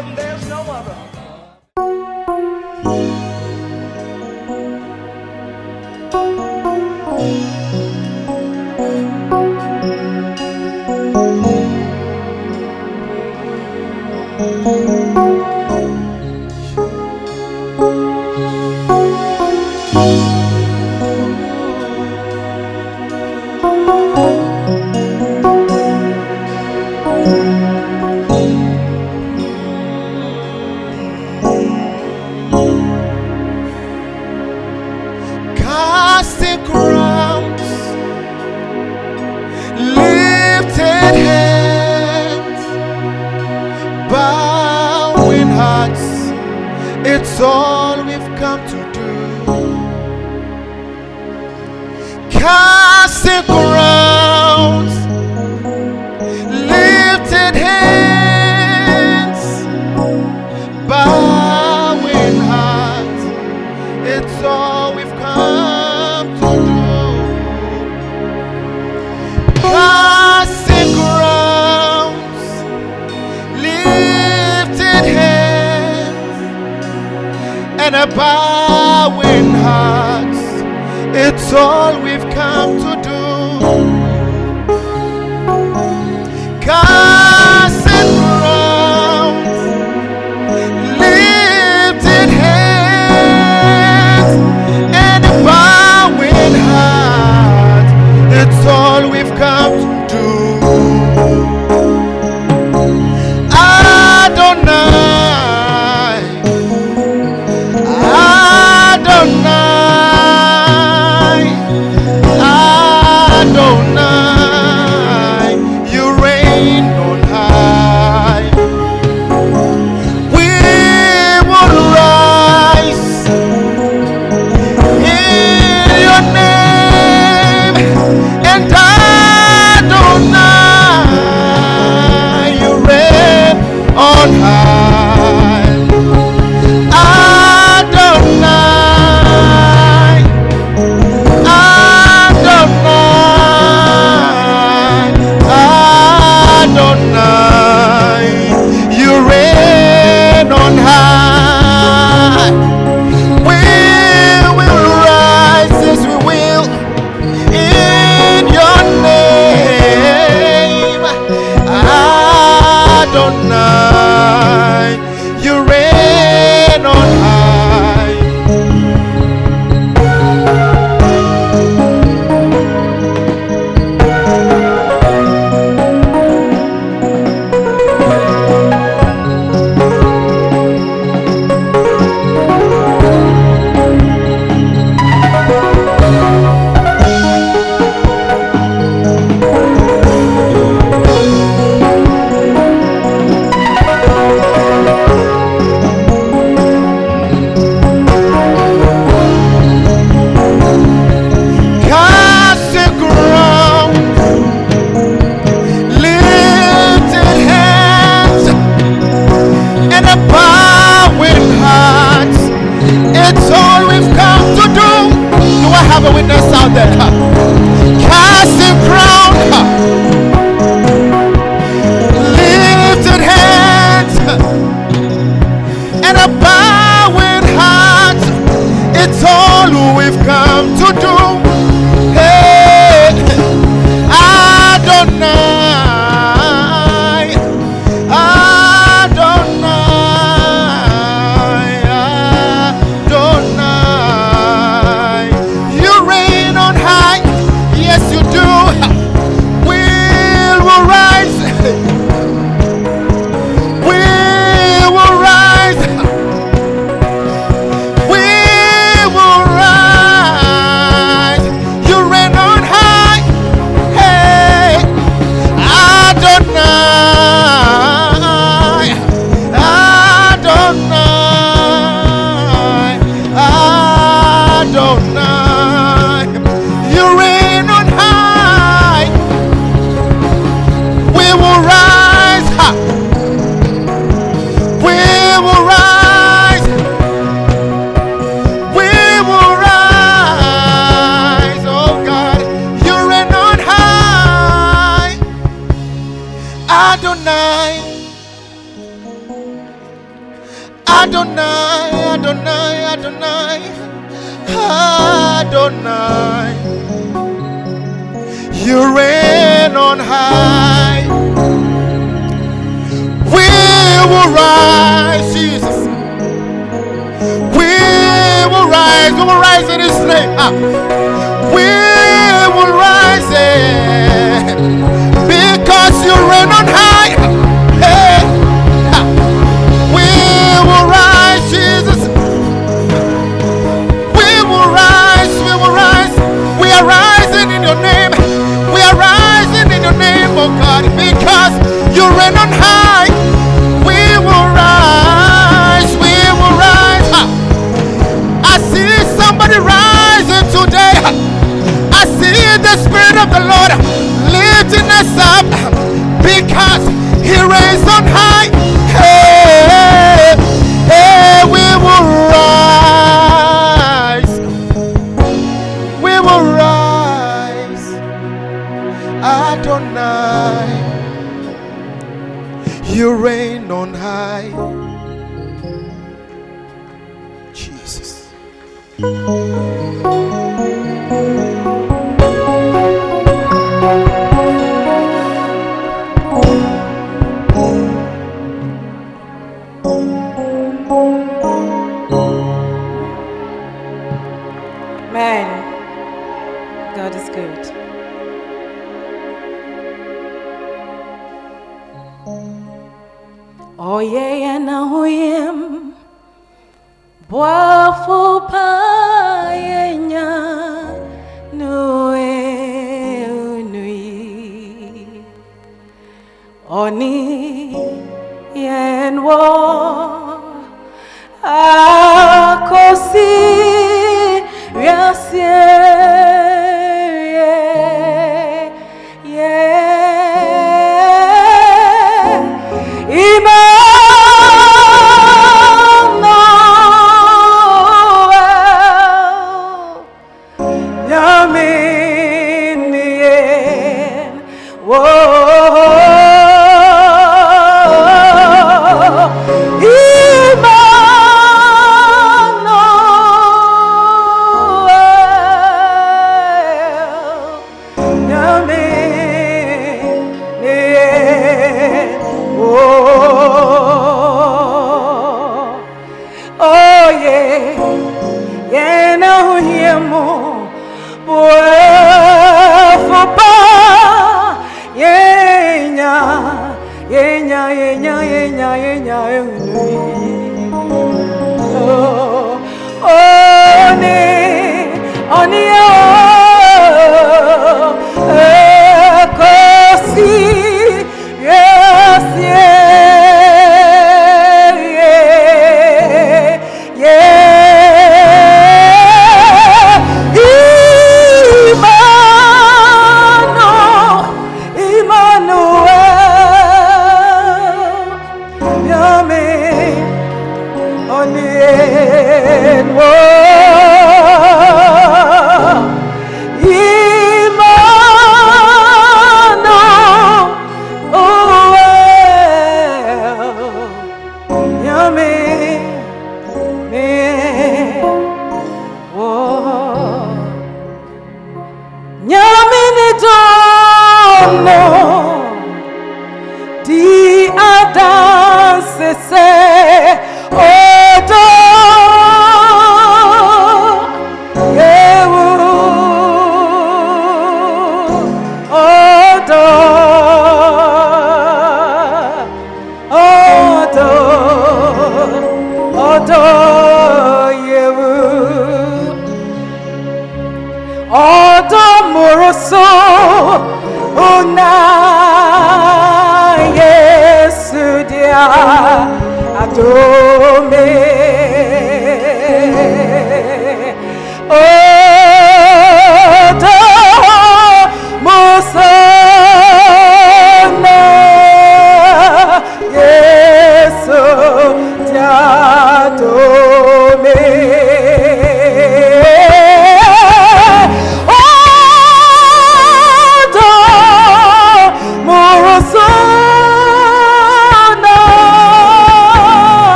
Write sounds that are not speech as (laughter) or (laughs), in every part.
Him, there's no other.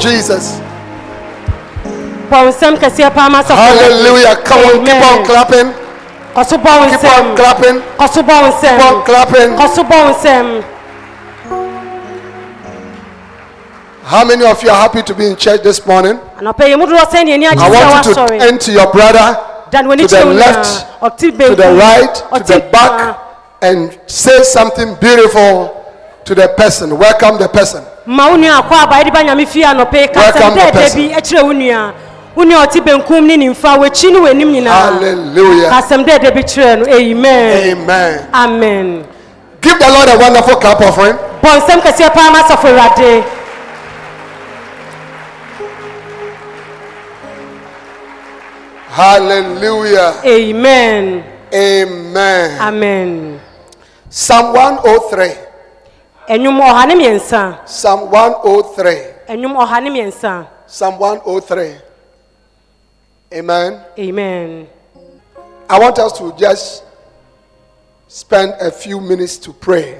Jesus. Hallelujah. Come on, keep on, clapping. keep on clapping. Keep on clapping. Keep on clapping. How many of you are happy to be in church this morning? I want you to enter your brother uh, to the left, to the right, to the back, uh, and say something beautiful to the person. Welcome the person. Ma wo nua akɔ aba yɛde ba nyame fie anɔpɛ the dɛɛdɛ bi kyerɛ wo nua wo nua ɔte benkum ne nimfa w'akyi ne w'anim nyinaa kasɛm dɛɛdɛ bi kyerɛ no amen Amen. amen Give the Lord a wonderful clap offering. bɔ nsɛm kɛseɛ paa ma sɔfo awurade Hallelujah. amen Amen. amen Psalm 103. Ɛnwom ɔha ne mmiɛnsa Psalm 103. ɛnwom ɔha ne mmiɛnsa Psalm 103. Amen. amen I want us to just spend a few minutes to pray.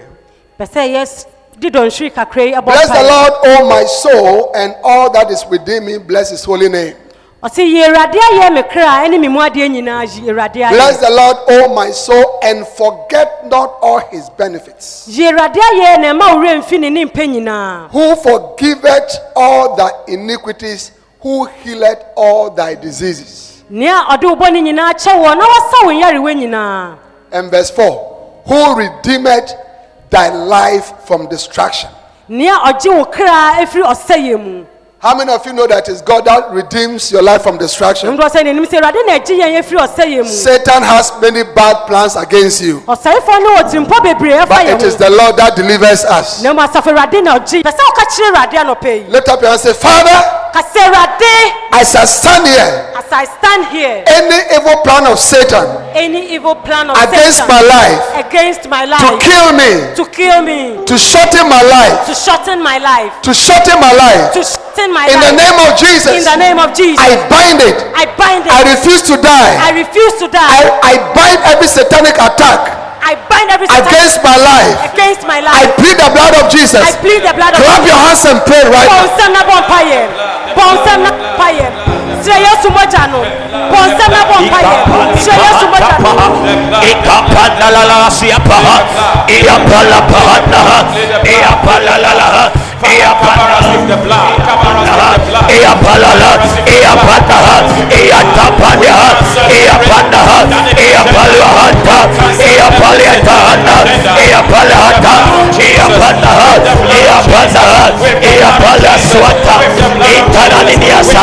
pɛ sɛ yɛ di dɔnhwere kakra yi ɛbɔ Bless the. Lord, O my soul, and all that is within me. Bless his holy name. Ɔse yi awurade ayɛ me kra ɛne me mu adeɛ nyinaa yi awurade Bless ayɛ the Lord, O my soul, and forget not all his benefits. yi awurade ayɛ na ɛma worɛ mfi ne ne mpɛ nyinaa Who forgiveth all thy iniquities, who healeth all thy diseases. nea ɔde wo bɔne nyinaa kyɛ wɔ na wasa wo nyarewa nyinaa And verse 4 Who redeemed thy life from destruction. nea ɔgye wo kra ɛfiri ɔsɛeɛ mu How many of you know that it's God that redeems your life from destruction? Satan has many bad plans against you. But it is the Lord that delivers us. Lift up your hands, and say, Father. As I stand here, as i stand here any evil plan of Satan any evil plan of against Satan my life against my to kill me, to kill me to shorten my life, to shorten my life to shorten my life, to shorten my in the name of Jesus, in the name of Jesus I bind it. I bind it I refuse to die. I refuse to die I, I bind every satanic attack I bind every against my life. against my life. I plead the blood of Jesus. I plead the blood of Clap your hands and pray right now. bɔnsɛm na pa yɛ srɛ la, mogya no bɔnsɛm na bɔ mpa la, srɛ yesu mogya no la. iapalapahanah iapalalalah receive the blood. Eapalala, Eapataha, Eatapanaha, Eapanaha, Eapaluahata, Eapaliatahana, Eapalahata, Eapanaha, Eapanaha, Eapalaswata, Etananiniasa,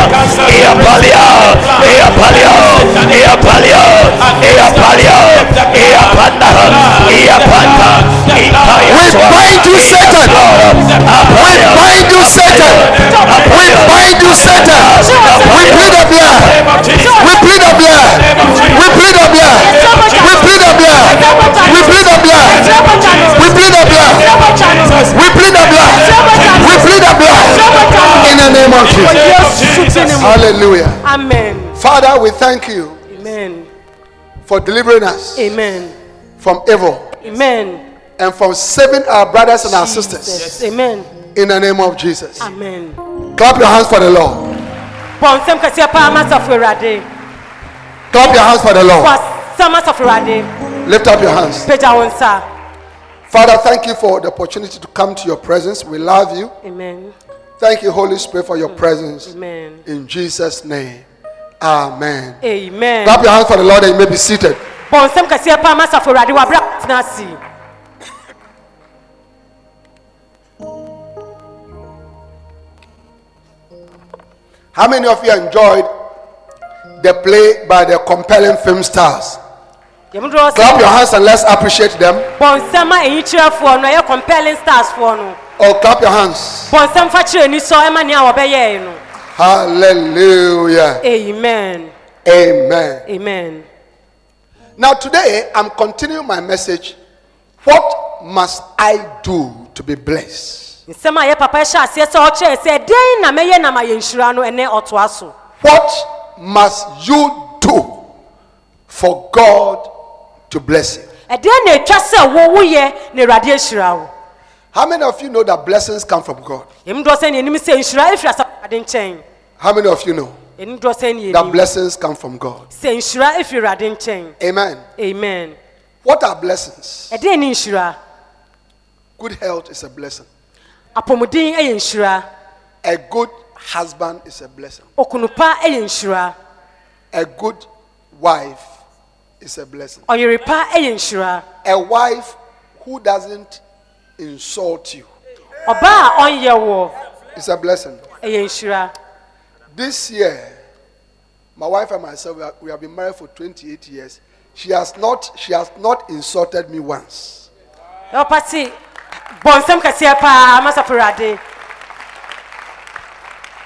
Eapalia, Eapalia, Eapalia, Eapalia, Eapanaha, Eapata, Etayaswata. We bind you, Satan. We bind you, Satan. We bind you, Satan. We plead the blood. We plead the blood. We plead the blood. We plead the blood. We plead the blood. We plead the blood. We plead the blood. We plead the blood. In the name of Jesus. yesu tene mu Hallelujah. amen Father, we thank you amen for delivering us. amen from evil amen and from saving our brothers and our sisters amen in the name of Jesus. amen Clap your hands for the Lord. bɔ nsɛm kɛseɛ paa ma safo Clap your hands for the Lord. asɛm ma safo awurade Lift up your hands. Father, thank you for the opportunity to come to your presence. We love you. amen Thank you, Holy Spirit, for your presence. amen In Jesus' name. Amen. amen Clap your hands for the Lord and you may be seated. How many of you enjoyed the play by the compelling film stars? Clap your hands and let's appreciate them. nsɛm a ɛyi kyerɛfoɔ no ɛyɛ compelling stars foɔ no Oh, clap your hands. bɔ nsɛm fa kyerɛ ni sɔ ɛma nea wɔbɛyɛɛ no Hallelujah. amen Amen. amen Now, today I'm continuing my message. What must I do to be blessed? Nsɛm a yɛ papa hyɛ aseɛ sɛ ɔkyerɛ sɛ dɛn na mɛyɛ na mayɛ nhyira no ɛnɛ ɔtoa so What must you do for God to bless you? ɛdeɛ na ɛtwa sɛ wo woyɛ na awurade ahyira wo How many of you know that blessings come from God? ɛmu dɔ sɛ neanim sɛ nhyira ɛfiri asade nkyɛn How many of you know ɛmu dɔ sɛ that blessings come from God? sɛ nhyira ɛfiri awurade nkyɛn Amen. amen What are blessings? ɛdeɛ ne nhyira Good health is a blessing. Apɔmuden ɛyɛ nhyira A good husband is a blessing. okunu pa ɛyɛ nhyira A good wife is a blessing. ɔyere pa nhyira A wife who doesn't insult you ɔbaa ɔnyɛ wɔ is a blessing. ɛyɛ nhyira This year, my wife and myself, we, are, we have been married for 28 years. She has not, she has not insulted me once. ɛwɔpa se bɔ nsɛm kɛseɛ paa masafo awurade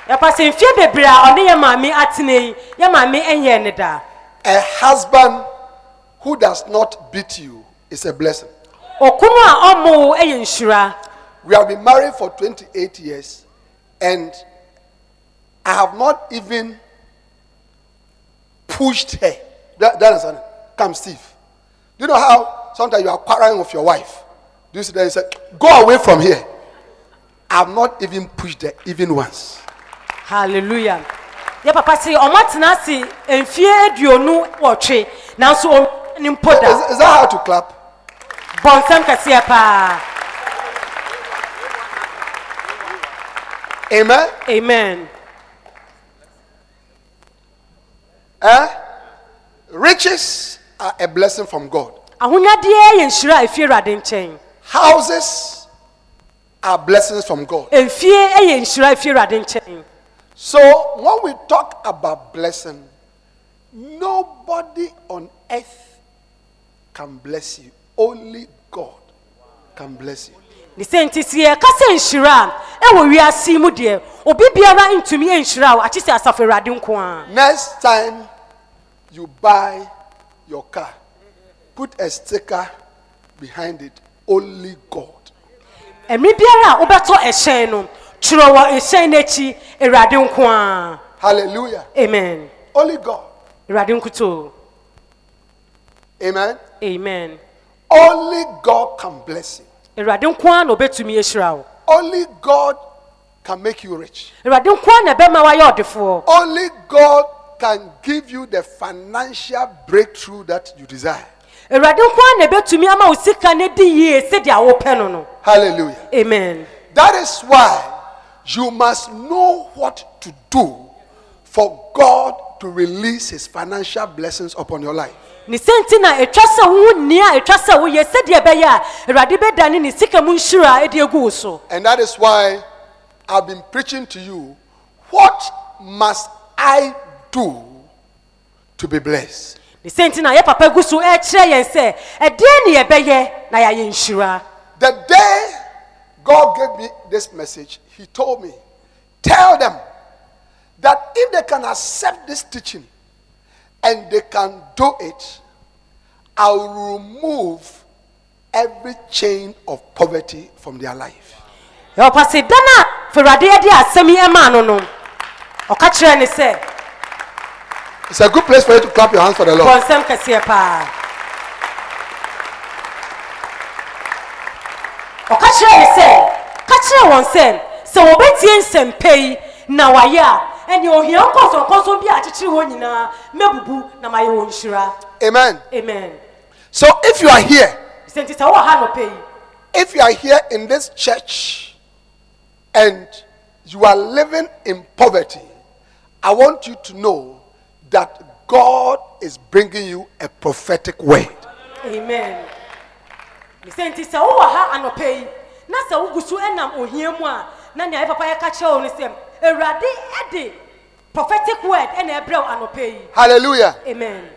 ɛwɔpa se mfeɛ bebree a ɔne yɛ maame atena yi yɛ maame ɛnyɛ ne daa A husband who does not beat you is a blessing. okunu a ɔmo wo ɛyɛ nhyira We have been married for 28 years, and I have not even pushed her. That, that is Come, Steve. Do you know how sometimes you are quarreling with your wife? Do you see that? You say, Go away from here. I have not even pushed there even once. hallelujah yɛ papa se ɔmo atena ase mfeɛ aduonu wɔtwe nanso ne mpo da Is, that how to clap? nsɛm kɛseɛ paa Amen. amen Eh? Riches are a blessing from God. ahonyadeɛ yɛ nhyira a ɛfie awurade nkyɛn Houses are blessings from God. mfie yɛ nhyira a ɛfie awurade nkyɛn So when we talk about blessing, nobody on earth can bless you. Only God can bless you. ne sɛ nti sɛ yɛka sɛ nhyira a ɛwɔ wiase mu deɛ obi biara ntumi nhyira wo akye sɛ asafo awurade nko a Next time you buy your car, put a sticker behind it. Only God. ɛmere biara a wobɛtɔ ɛhyɛn no twerɛ wɔ ɛhyɛn no akyi awurade nko a Hallelujah. amen Only God. awurade nkutoo Amen. amen Only God can bless you. awurade nko a na obɛtumi ahyira wo Only God can make you rich. awurade nko a na ɛbɛma woayɛ ɔdefoɔ Only God can give you the financial breakthrough that you desire. Awurade nko na ɛbɛtumi ama wo sika no di yie sɛdeɛ wopɛ no no Hallelujah. amen That is why you must know what to do for God to release His financial blessings upon your life. ne sɛ nti na ɛtwa sɛ wo nni a ɛtwa sɛ woyɛ sɛdeɛ ɛbɛyɛ a awurade bɛdane ne sika mu nhyira ɛde wo so And that is why I've been preaching to you what must I do to be blessed? Ne sɛ nti na yɛ papa gu so ɛkyerɛ yɛn sɛ ɛdeɛ ne yɛbɛyɛ na yɛayɛ nhyira The day God gave me this message, He told me, Tell them that if they can accept this teaching and they can do it, I will remove every chain of poverty from their life. yɛwɔpa sɛ da no a fa awurade ade asɛm yi ɛmaa no no ɔka kyerɛ ne sɛ It's a good place for you to clap your hands for the Lord. bɔ nsɛm kɛseɛ paa ɔka kyerɛ ne sɛ ka kyerɛ wɔn sɛ sɛ wɔbɛtie nsɛmpa yi na wayɛ a ɛne ohia nkɔnsɔnkɔnsɔn bi akyekyere wɔn nyinaa mɛbubu na mayɛ wɔn nhyira Amen. amen So if you are here, sɛ nti sɛ wowɔ ha nɔpɛ yi if you are here in this church and you are living in poverty, I want you to know that God is bringing you a prophetic word. amen sɛ nti sɛ wowɔ ha anɔpɛ yi na sɛ wogu so ɛnam ohia mu a na nea papa yɛka kyerɛ wo no sɛ awurade ɛde prophetic word ɛna ɛbrɛ wo anɔpɛ yi Hallelujah. amen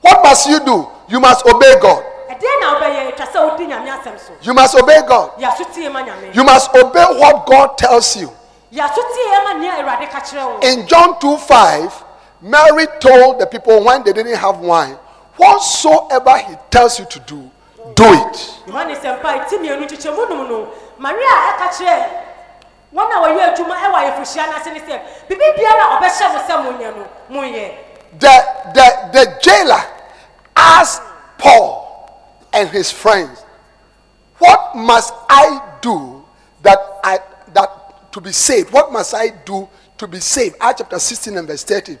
What must you do? You must obey God. ɛdeɛ na wobɛyɛ ɛtwa sɛ wodi nyame asɛm You must obey God. yɛaso tie ma nyame You must obey what God tells you. yɛaso tie ma nea awurade ka kyerɛ wo In John 2 5, Mary told the people when they didn't have wine, Whatsoever he tells you to do, do it. yohane sɛmpa ti mmienu kyekyɛmu num no maria ɛka kyerɛ wɔn a wɔyɛ adwuma ɛwɔ ayɛfohyia no ase ne sɛ biribi biara ɔbɛhyɛ mo sɛ monyɛ no monyɛ The, the, the jailer asked Paul and his friends, What must I do that I that to be saved? What must I do to be saved? Acts chapter 16 and verse 30.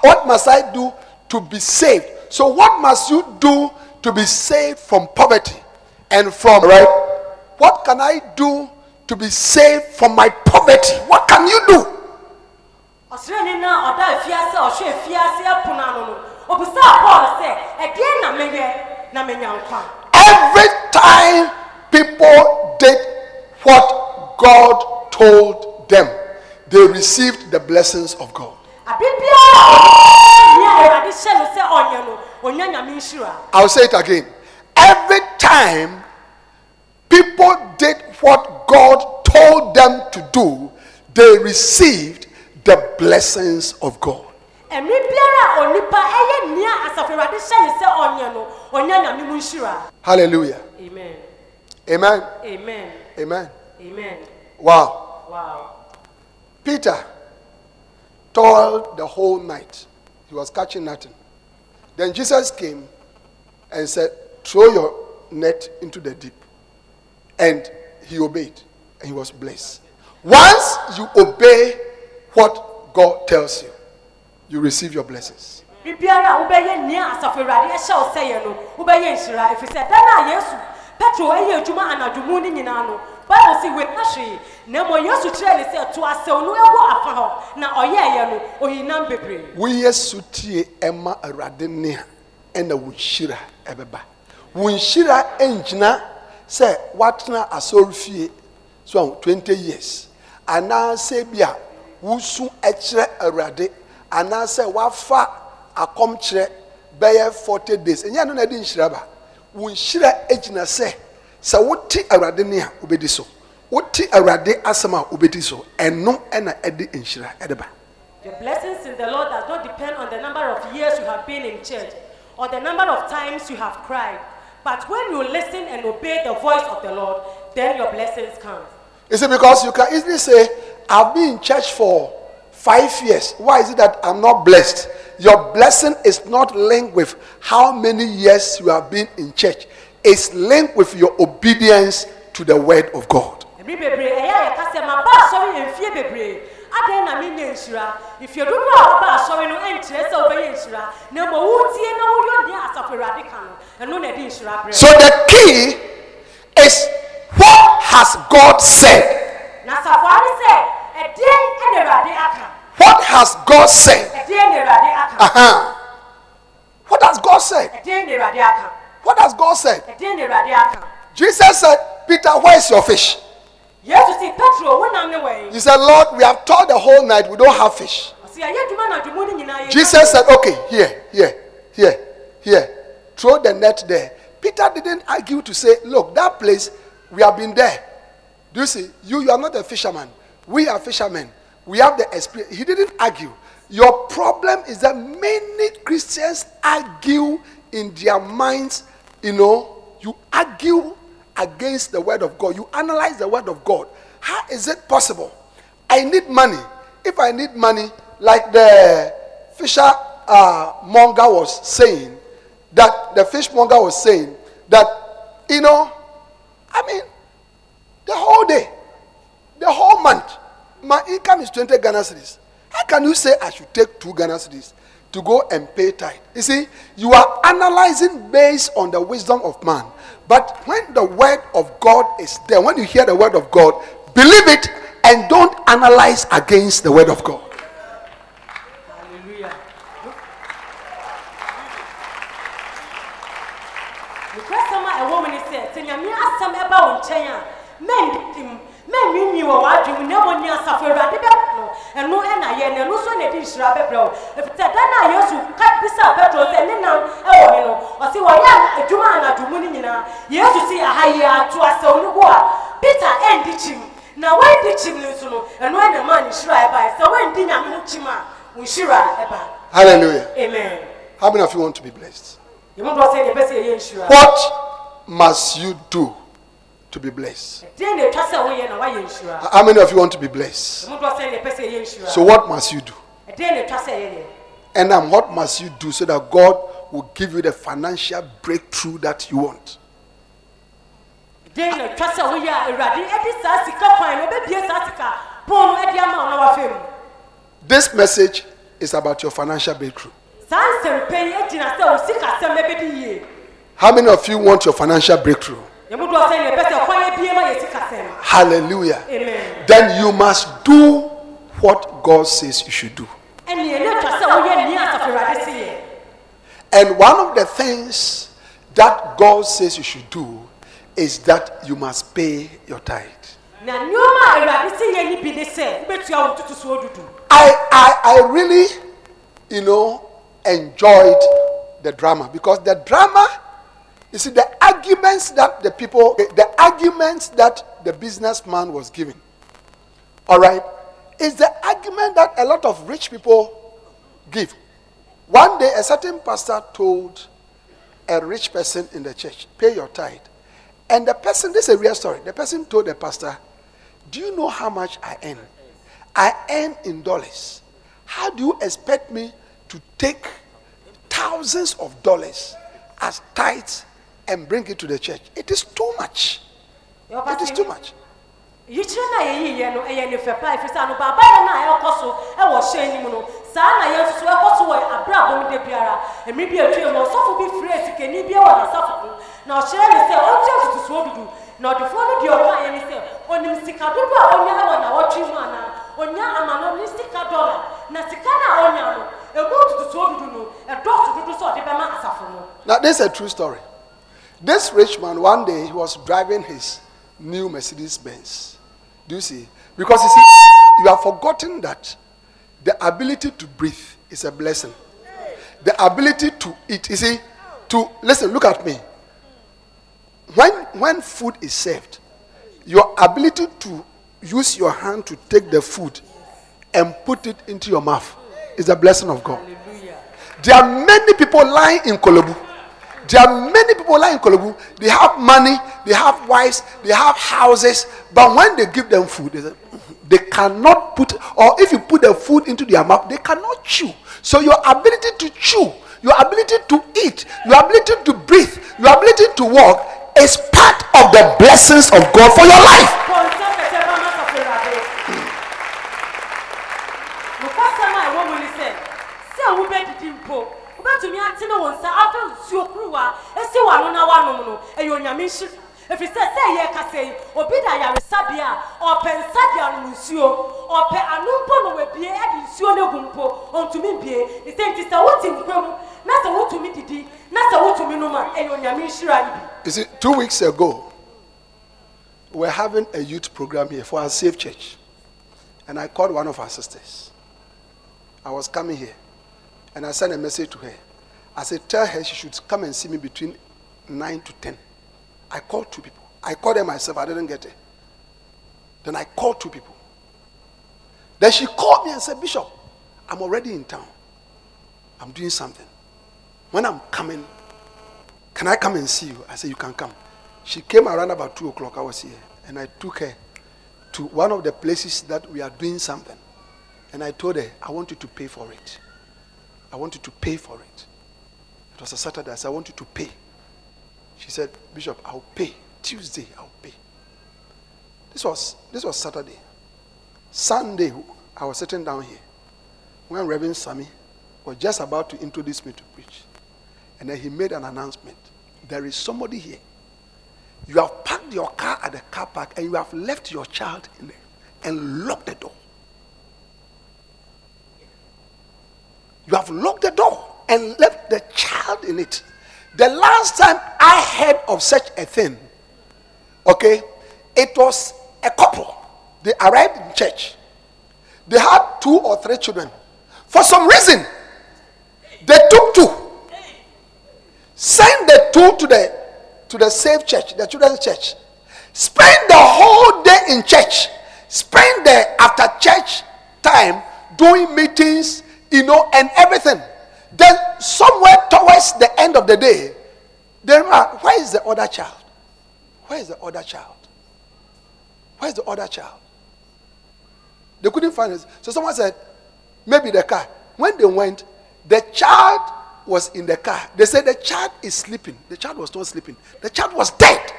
What must I do to be saved? So, what must you do to be saved from poverty and from right? What can I do to be saved from my poverty? What can you do? ɔsrɛni na ɔda afiase ɔhwɛ afiase ɛpono ano no obisaa paul sɛ ɛdeɛ na mɛyɛ na mɛnya nkwa Every time people did what God told them, they received the blessings of God. abe biara a ɔde nea awurade hyɛ no sɛ ɔnyɛ no ɔnya nyame nhyira I'll say it again. Every time people did what God told them to do, they received the blessings of God. ɛmere biara a onipa ɛyɛ nea asafo awurade hyɛ no sɛ ɔnyɛ no ɔnya nyame mu nhyira Hallelujah. amen Amen. amen Amen. amen Wow. wow Peter toiled the whole night. He was catching nothing. Then Jesus came and said, Throw your net into the deep. And he obeyed and he was blessed. Once you obey what God tells you, you receive your blessings. Na mmom yesu kyerɛɛ ne sɛ to asɛw no ɛwɔ afa hɔ. Na ɔyɛɛyɛ no ohinam bebree. Woyɛ sutie ɛma awurade nne a ɛna wo nhyira ɛbɛba. Wo nhyira ngyina sɛ woatena asɔre so a 20 years. Anaasɛ bi a wosu ɛkyerɛ awurade anaasɛ woafa akɔmkyerɛ bɛyɛ 40 days. Ɛnyɛ no na ɛde nhyira ba? Wo nhyira gyina sɛ sɛ wote awurade nne a wobɛdi so wote awurade asɛm a wobɛdi so ɛno ɛna ɛde nhyira ɛde ba Your blessings in the Lord does not depend on the number of years you have been in church or the number of times you have cried. But when you listen and obey the voice of the Lord, then your blessings come. Is it because you can easily say, I've been in church for five years. Why is it that I'm not blessed? Your blessing is not linked with how many years you have been in church, it's linked with your obedience to the word of God. Ɛbi bebree ɛyɛ a yɛka sɛ ma ba asɔre mfie bebree adɛn na menyɛ nhyira mfie dodoɔ a woba asɔre no ɛnkyerɛ sɛ wobɛyɛ nhyira na mmom wotie na woyɔ deɛ asafo awurade ka no ɛno na ɛde nhyira brɛ So the key is what has God said? na asafo ade sɛ ɛdeɛn ɛna awurade aka What has God said? ɛdeɛn na awurade aka. What has God said? ɛdeɛn na awurade aka What has God said? ɛdeɛn na awurade aka Jesus said, Peter, where's your fish? He said, Lord, we have toiled the whole night, we don't have fish. ɔsi ayɛ adwuma na adwuma no nyinaa yɛ Jesus said, Okay, here, here, here, here. Throw the net there. Peter didn't argue to say, Look, that place, we have been there. Do you see? You, you are not a fisherman. We are fishermen. We have the experience. He didn't argue. Your problem is that many Christians argue in their minds, you know, you argue against the word of God. You analyze the word of God. How is it possible? I need money. If I need money, like the fisher uh, monger was saying, that the fishmonger was saying, that, you know, I mean, the whole day, the whole month, my income is 20 Ghana cedis. How can you say I should take two Ghana cedis to go and pay tithe? You see, you are analyzing based on the wisdom of man. But when the word of God is there, when you hear the word of God, believe it and don't analyze against the word of God. hallelujah nkwasɛm a ɛwɔ mu ne sɛ sɛ nyame asɛm ɛba wo nkyɛn a mɛndim mɛnwinwi wɔ w'adwene mu na mmom ne asafo awurade bɛno ɛno ɛna yɛ no ɛno nso na ɛde nhyira bɛbrɛ wo ɛfiri sɛ da no a yesu ka bisa petro sɛ ne nam ɛwɔ he no ɔse wɔyɛ adwuma anadwo mu no nyinaa yesu si aha yi ato asɛw no bo a peter ɛndi kyim na wɔndi kyim no nso no ɛno ɛna ma ne nhyira ɛbae sɛ wɔndi nyame ho kyim a wo nhyira ɛba Hallelujah. amen. How many of you want to be blessed? yɛmu dɔ sɛ yɛbɛ sɛ yɛyɛ nhyira What must you do to be blessed? deɛ na ɛtwa sɛ woyɛ na woayɛ nhyira How many of you want to be blessed? yɛmu dɔ sɛ yɛpɛ sɛ yɛyɛ nhyira So, what must you do? deɛ na ɛtwa sɛ yɛyɛ And um, what must you do so that God will give you the financial breakthrough that you want? deɛ na ɛtwa sɛ woyɛ a awurade ɛde saa sika kwan no ɛbɛbie saa sika pɔn no ɛde ama wo na wafɛ mu This message is about your financial breakthrough. saa nsɛmpa yi agyina sɛ wo sikasɛm ɛbɛdi yie How many of you want your financial breakthrough? Yɛmu dɔ sɛ yɛpɛ sɛ kwan abie ma yɛ sikasɛm Hallelujah. amen Then you must do what God says you should do. ɛne ɛne ɛtwa sɛ woyɛ nea asafo awurade se yɛ And one of the things that God says you should do is that you must pay your tithe. na nneɛma a awurade se yɛ ni bi ne sɛ wobɛtua wo ntotosoɔ dudu I, I, I really, you know, enjoyed the drama because the drama, you see, the arguments that the people, the, arguments that the businessman was giving, all right, is the argument that a lot of rich people give. One day, a certain pastor told a rich person in the church, pay your tithe. And the person, this is a real story. The person told the pastor, Do you know how much I earn? I earn in dollars. How do you expect me to take thousands of dollars as tithes and bring it to the church? It is too much. It is too much. yikyerɛ no a yɛyiiɛ no ɛyɛ ne fɛ pa ɛfiri sɛ ano baabayɛ no a ɛkɔ so ɛwɔ hyɛn no mu no saa na yɛn nso so ɛkɔ so wɔ abrabɔ mu da biara ɛmiri bi atwa mu ɔsɔfo bi firi sikani bi wɔ n'asafo mu na ɔhyerɛ ne sɛ ɔntua tutusuo dudu na ɔdefoɔ no deɛ ɔka yɛ ne sɛ ɔnim sika dodo a ɔnya wɔ n'awɔtwe mu anaa ɔnya amano ne sika dɔla na sika no a ɔnya no emu tutusuo dudu no ɛdɔɔso dodo sɛ ɔde bɛma asafo no Now, this is a true story. This rich man, one day, he was driving his new Mercedes Benz. Do you see? Because you see, you have forgotten that the ability to breathe is a blessing. The ability to eat, you see, to listen, look at me. When when food is served, your ability to use your hand to take the food and put it into your mouth is a blessing of God. There are many people lying in Korle Bu. There are many people lying in Korle Bu. They have money, they have wives, they have houses, but when they give them food, they, say, "Mhm." they cannot put, or if you put the food into their mouth, they cannot chew. So your ability to chew, your ability to eat, your ability to breathe, your ability to walk is part of the blessings of God for your life. Wobɛdidi mpo wobɛtumi atene wo nsa afa nsuo kuruwa ɛsi w'ano na woanom no ɛyɛ onyame nhyira ɛfiri sɛ sɛ ɛyɛ kasa yi obi da yaresabea a ɔpɛ nsa de anom nsuo ɔpɛ ano mpo no wabie ɛde nsuo no egu mpo ɔntumi bie ne sɛ nti sɛ wote nkwa mu na sɛ wotumi didi na sɛ wotumi nom a ɛyɛ onyame nhyira no bi You see, two weeks ago, we were having a youth program here for our Safe Church. And I called one of our sisters. I was coming here. And I sent a message to her. I said, Tell her she should come and see me between 9 to 10. I called two people. I called her myself. I didn't get her. Then I called two people. Then she called me and said, Bishop, I'm already in town. I'm doing something. When I'm coming, can I come and see you? I said, You can come. She came around about 2 o'clock. I was here. And I took her to one of the places that we are doing something. And I told her, I want you to pay for it. I want you to pay for it. It was a Saturday. I said, I want you to pay. She said, Bishop, I'll pay. Tuesday, I'll pay. This was this was Saturday. Sunday, I was sitting down here when Reverend Sami was just about to introduce me to preach. And then he made an announcement. There is somebody here. You have parked your car at the car park and you have left your child in there and locked the door. You have locked the door and left the child in it. The last time I heard of such a thing, okay, it was a couple. They arrived in church. They had two or three children. For some reason, they took two. Sent the two to the to the safe church, the children's church. Spend the whole day in church. Spend the after church time doing meetings, you know, and everything. Then somewhere towards the end of the day, they remember, where is the other child? Where is the other child? Where is the other child? They couldn't find it. So someone said, maybe the car. When they went, the child was in the car. They said the child is sleeping. The child was not sleeping. The child was dead.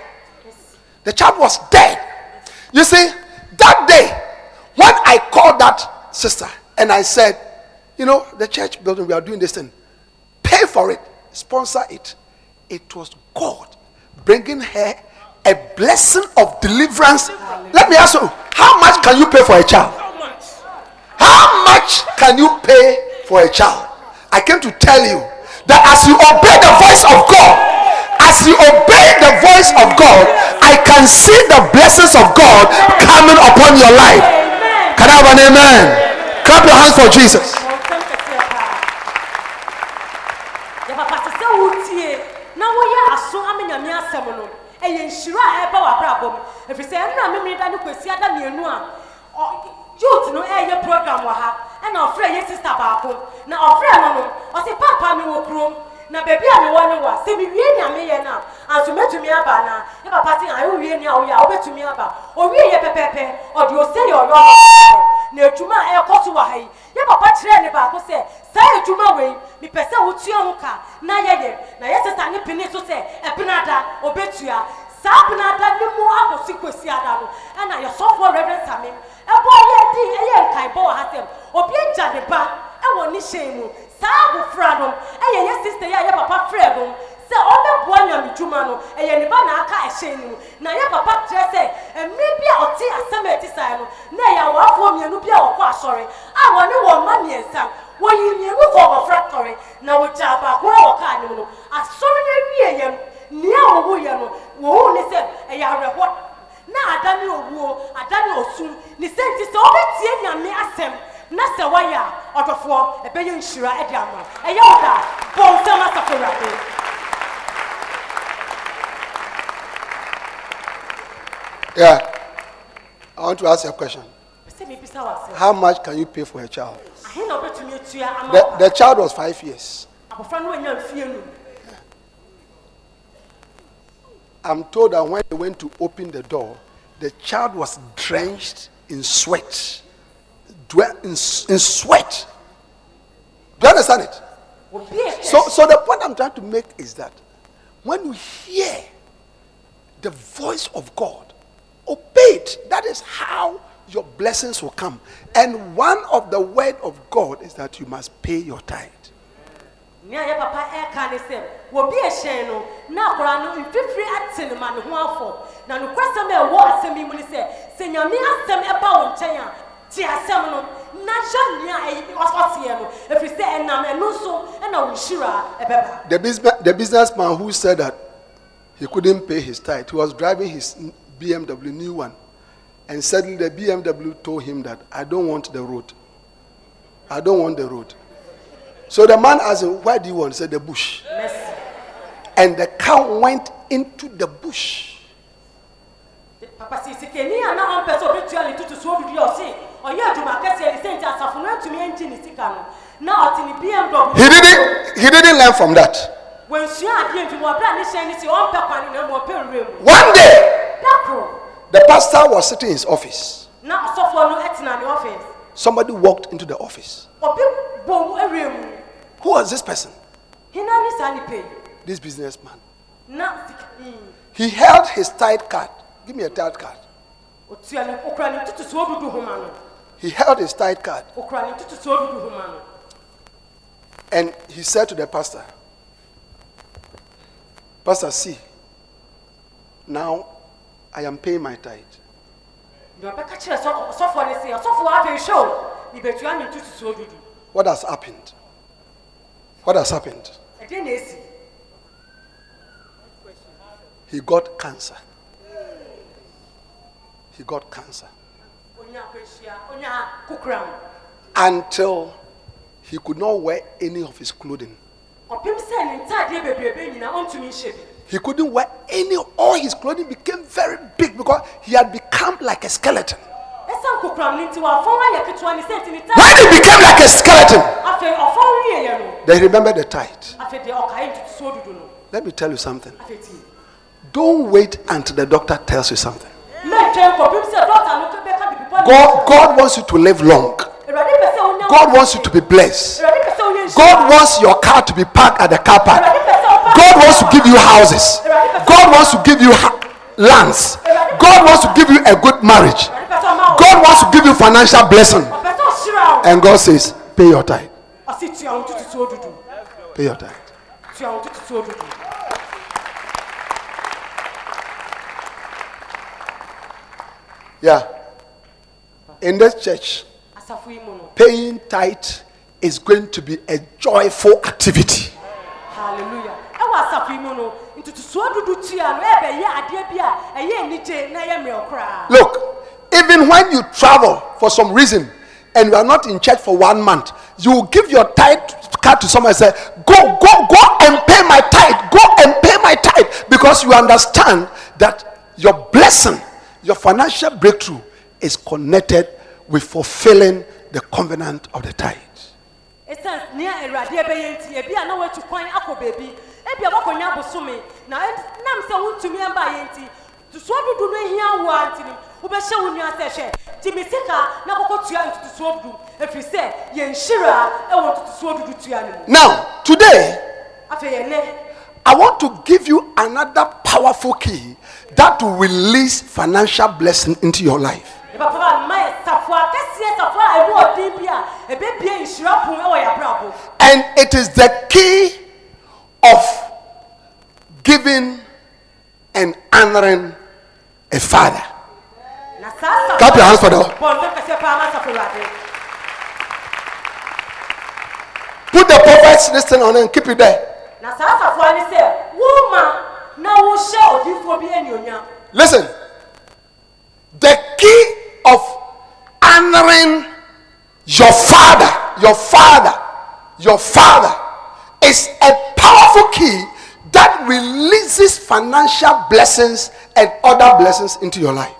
The child was dead. You see, that day, when I called that sister and I said, you know, the church building, we are doing this thing, pay for it, sponsor it. It was God bringing her a blessing of deliverance. Let me ask you, how much can you pay for a child? How much can you pay for a child? I came to tell you that as you obey the voice of God, as you obey the voice of God, I can see the blessings of God coming upon your life. Can I have an amen? Clap your hands for Jesus. Woyɛ aso ama nyame asɛm no ɛyɛ nhyira a ɛba w'abrabɔ mu. Ɛfiri sɛ ɛno a memene da ne kwasi ada mmienu a youth no ɛyɛ program wɔ ha ɛna ɔfrɛ yɛ sister baako. Na ɔfrɛ no no ɔse papa me wɔ kurom na baabi a mewɔ ne wɔ sɛ mewie nea meyɛ no a anso mɛtumi aba na. Yɛ papa se a wowie nea woyɛ a wobɛtumi aba. Ɔwie yɛ pɛpɛɛpɛ ɔde ɔsɛ yɛ ɔyɛ ɔyɛ na adwuma a ɛkɔ so wɔ ha yi yɛ papa kyerɛɛ ne baako sɛ saa adwuma wei mepɛ sɛ wotua ho ka. Na yɛyɛ na yɛ sesa ne pene so sɛ ɛbenada ɔbɛtua saa benada ne mu akɔsi kwasi ada no. Ɛna yɛsɔfoɔ reverend samim ɛbɔ yɛ di ɛyɛ nkaebɔ wɔ ha sɛm obi agya ne ba. Ɛwɔ ne hyɛn mu saa abofra no ɛyɛ yɛ sista yi a yɛ papa frɛ no. Sɛ ɔbɛboa nyame dwuma no ɛyɛ ne ba na aka ɛhyɛn no na yɛ papa kyerɛ sɛ mmerɛ bi a ɔte asɛm a ɛti saa no na ɛyɛ awafoɔ mmienu bi a wɔkɔ asɔre a wɔne wɔn mma mmiɛnsa wɔyi mmienu kɔ ɔbɔfra tɔre na wɔgya baako a wɔkaa ne mu no. Asɔre no awie yɛm nea wɔwu yɛ no wɔwu ne sɛ ɛyɛ awerɛhɔ na ada ne owuo ada ne osum ne sɛ nti sɛ wɔbɛtie nyame asɛm na sɛ wɔyɛ a ɔdɔfoɔ ɛbɛyɛ nhyira ɛde ama ɛyɛ wo da bɔ nsɛm asafo awurade Yeah. I want to ask you a question. How much can you pay for a child? The, the child was five years. I'm told that when they went to open the door, the child was drenched in sweat. Dwe- In, in sweat. Do you understand it? So, so the point I'm trying to make is that when you hear the voice of God, obey it. That is how your blessings will come. And one of the word of God is that you must pay your tithe. Yɛ ɛwɔ asɛm no na hyɛ nea ɔteɛ no ɛfiri sɛ ɛnam ɛno nso ɛna wo ɛbɛba The, business, the businessman who said that he couldn't pay his tithe, he was driving his BMW new one. And suddenly the BMW told him that, I don't want the road. I don't want the road. So the man asked him, Why do you want? He said, The bush. Mercy. And the cow went into the bush. papa si sikani a na ɔmpɛ sɛ ne tutu so a ɔse ɔyɛ adwuma kɛseɛ ne sɛ nti asafo no atumi ɛngye ne sika no na ɔte ne bmw He didn't, he didn't learn from that. wansua adeɛ nti wɔbrɛ a ne hyɛn ne sɛ ɔmpɛ kwane na mmɔ ɔpɛ nwura mu One day, the pastor was sitting in his office. na ɔsɔfoɔ no ɛtena ne ɔfis Somebody walked into the office. obi bɔ mu awura mu Who was this person? hena ne saa nipa yi This businessman. na sika mm, He held his tithe card. Give me a tithe card. otua ne okura ne tutu so odudu homa no He held his tithe card okura ne ntotosoɔ dudu homa no and he said to the pastor, Pastor, see, now I am paying my tithe. deɛ ɔbɛka kyerɛ sɔ- ɔsɔfoɔ no sɛ ɔsɔfoɔ afei hwɛ o mebetua ne ntotosoɔ dudu What has happened? What has happened? ɛdeɛ na esi He got cancer. He got cancer. Until he could not wear any of his clothing. ɔpem sɛ ne ntaadeɛ bebrebe nyinaa ɔntumi nhyɛ bi He couldn't wear any, all his clothing became very big because he had become like a skeleton. ɛsiane kokura mu no nti wafɔn ayɛ ketewa ne sɛ nti ne When taa he became like a skeleton, afei ɔfɔn wieɛ no then he remembered the tithe. afei deɛ ɔkae ntotosoɔ dudu no Let me tell you something. afei tie Don't wait until the doctor tells you something. God, God wants you to live long. God wants you to be blessed. God wants your car to be parked at the car park. God wants to give you houses. God wants to give you ha- lands. God wants to give you a good marriage. God wants to give you financial blessing. And God says, pay your tithe. Pay your tithe. Yeah. In this church, asafo yi mu no paying tithe is going to be a joyful activity. hallelujah ɛwɔ asafo yi mu no ntotosoɔ no ɛbɛyɛ adeɛ bi a ɛyɛ na ɛyɛ mmerɛ Look, even when you travel for some reason and you are not in church for one month, you will give your tithe card to someone and say, Go, go, go and pay my tithe. Go and pay my tithe. Because you understand that your blessing, your financial breakthrough is connected with fulfilling the covenant of the tithe. ɛsiane nea awurade ɛbɛyɛ nti ebi a na watu kwan akɔ baabi ebi a wakɔnya abosome na nam sɛ wontumi ɛmba yɛ nti ntotosoɔ dudu no ahia wo a nti no wobɛhyɛ wo nua sɛ hwɛ gye sika na kɔkɔ tua dudu. Ɛfiri sɛ yɛnhyira ɛwɔ ntotosoɔ dudu tua no mu Now, today, afei I want to give you another powerful key that will release financial blessing into your life. Ɛbɛpapa ma yɛ safoa kɛseɛ safoa a ɛmu ɔden bi a ɛbɛbie nhyira pon ɛwɔ yɛ abrabɔ And it is the key of giving and honoring a father. na saa safoa Clap your hands for the- bɔnsɛm kɛseɛ paa ma safo awurade Put the prophet's listen on and keep it there. na saa safoa ne sɛ woma na wohyɛ odiifoɔ bi anuonyam Listen. The key of honoring your father, your father, your father is a powerful key that releases financial blessings and other blessings into your life.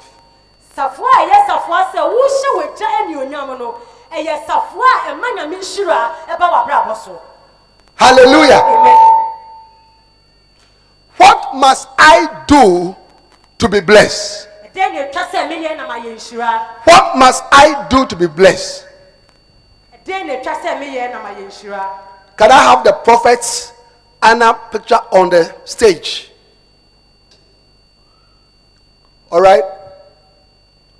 safoa a ɛyɛ safoa sɛ wohyɛ w'agya anuonyam no ɛyɛ safoa a ɛma nyame nhyira ɛba w'abrabɔ so Hallelujah. amen What must I do to be blessed? Ɛdɛn na ɛtwa sɛ meyɛ na mayɛ nhyira What must I do to be blessed? ɛdɛn na ɛtwa sɛ meyɛ na mayɛ nhyira Can I have the prophet's Anna picture on the stage? All right.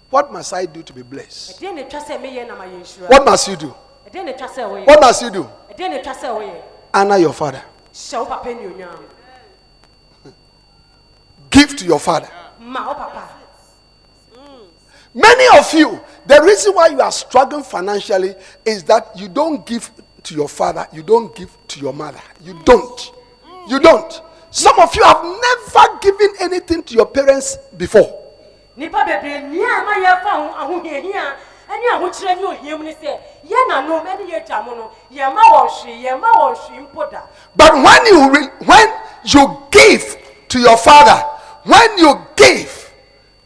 What must I do to be blessed? ɛdɛn na ɛtwa sɛ meyɛ na mayɛ nhyira What must you do? ɛdɛn na ɛtwa sɛ woyɛ What must you do? ɛdɛn na ɛtwa sɛ woyɛ Honor your father. hyɛ wo papa anuonyam Give to your father. Ma wo papa Many of you, the reason why you are struggling financially is that you don't give to your father, you don't give to your mother. You don't. You don't. Some of you have never given anything to your parents before. nipa bebree nia a ma yɛfa ho ahohiahia ɛne ahokyerɛ ne ohia ne sɛ yɛ nanom ɛne yɛ gya mo no yɛma wɔn hwee yɛma wɔn hwee mpo da But when you re- when you give to your father, when you give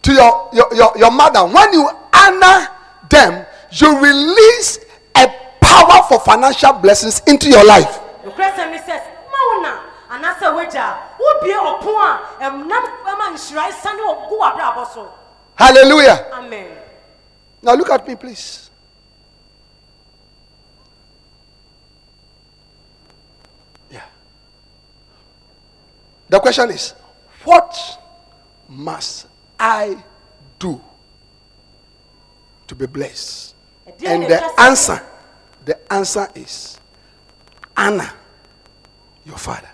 to your, your, your, your mother, when you honor them, you release a power for financial blessings into your life. nokorɛ sɛm ne sɛ ma wo na anaasɛ woagya a wobie ɔpo a ɛnam ɛma nhyira sane wɔ gu w'abrabɔ so Hallelujah. amen Now look at me, please. Yeah. The question is, what must I do to be blessed? And the answer, the answer is honor your father.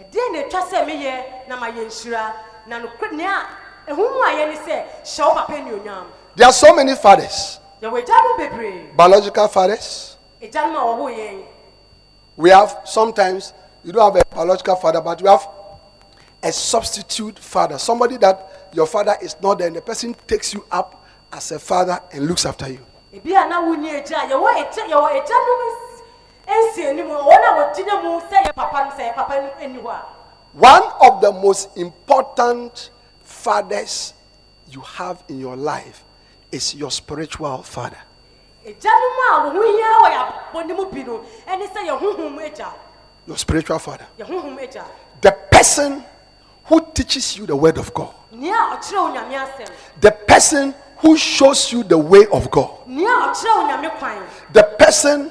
ɛdeɛ na ɛtwa sɛ meyɛ na mayɛ nhyira na nokora nea ɛho mu ayɛ ne sɛ hyɛ wo papa anuonyam There are so many fathers, yɛwɔ agyanom bebree biological fathers. agyanom a wɔwɔ yɛn We have sometimes you don't have a biological father, but you have a substitute father, somebody that your father is not there, and the person takes you up as a father and looks after you. ebi a na wonni agya yɛwɔ agya yɛwɔ agyanom nsi anim a wɔn a wɔgyina mu sɛ yɛ papa no sɛ yɛ papa no ani hɔ a One of the most important fathers you have in your life is your spiritual father. agyanom a wɔn ho hia wɔ yɛ abɔ ne mu bi no ɛne sɛ yɛ honhom agya Your spiritual father. yɛ honhom agya The person who teaches you the word of God. nea ɔkyerɛ wo nyame asɛm The person who shows you the way of God. nea ɔkyerɛ wo nyame kwan The person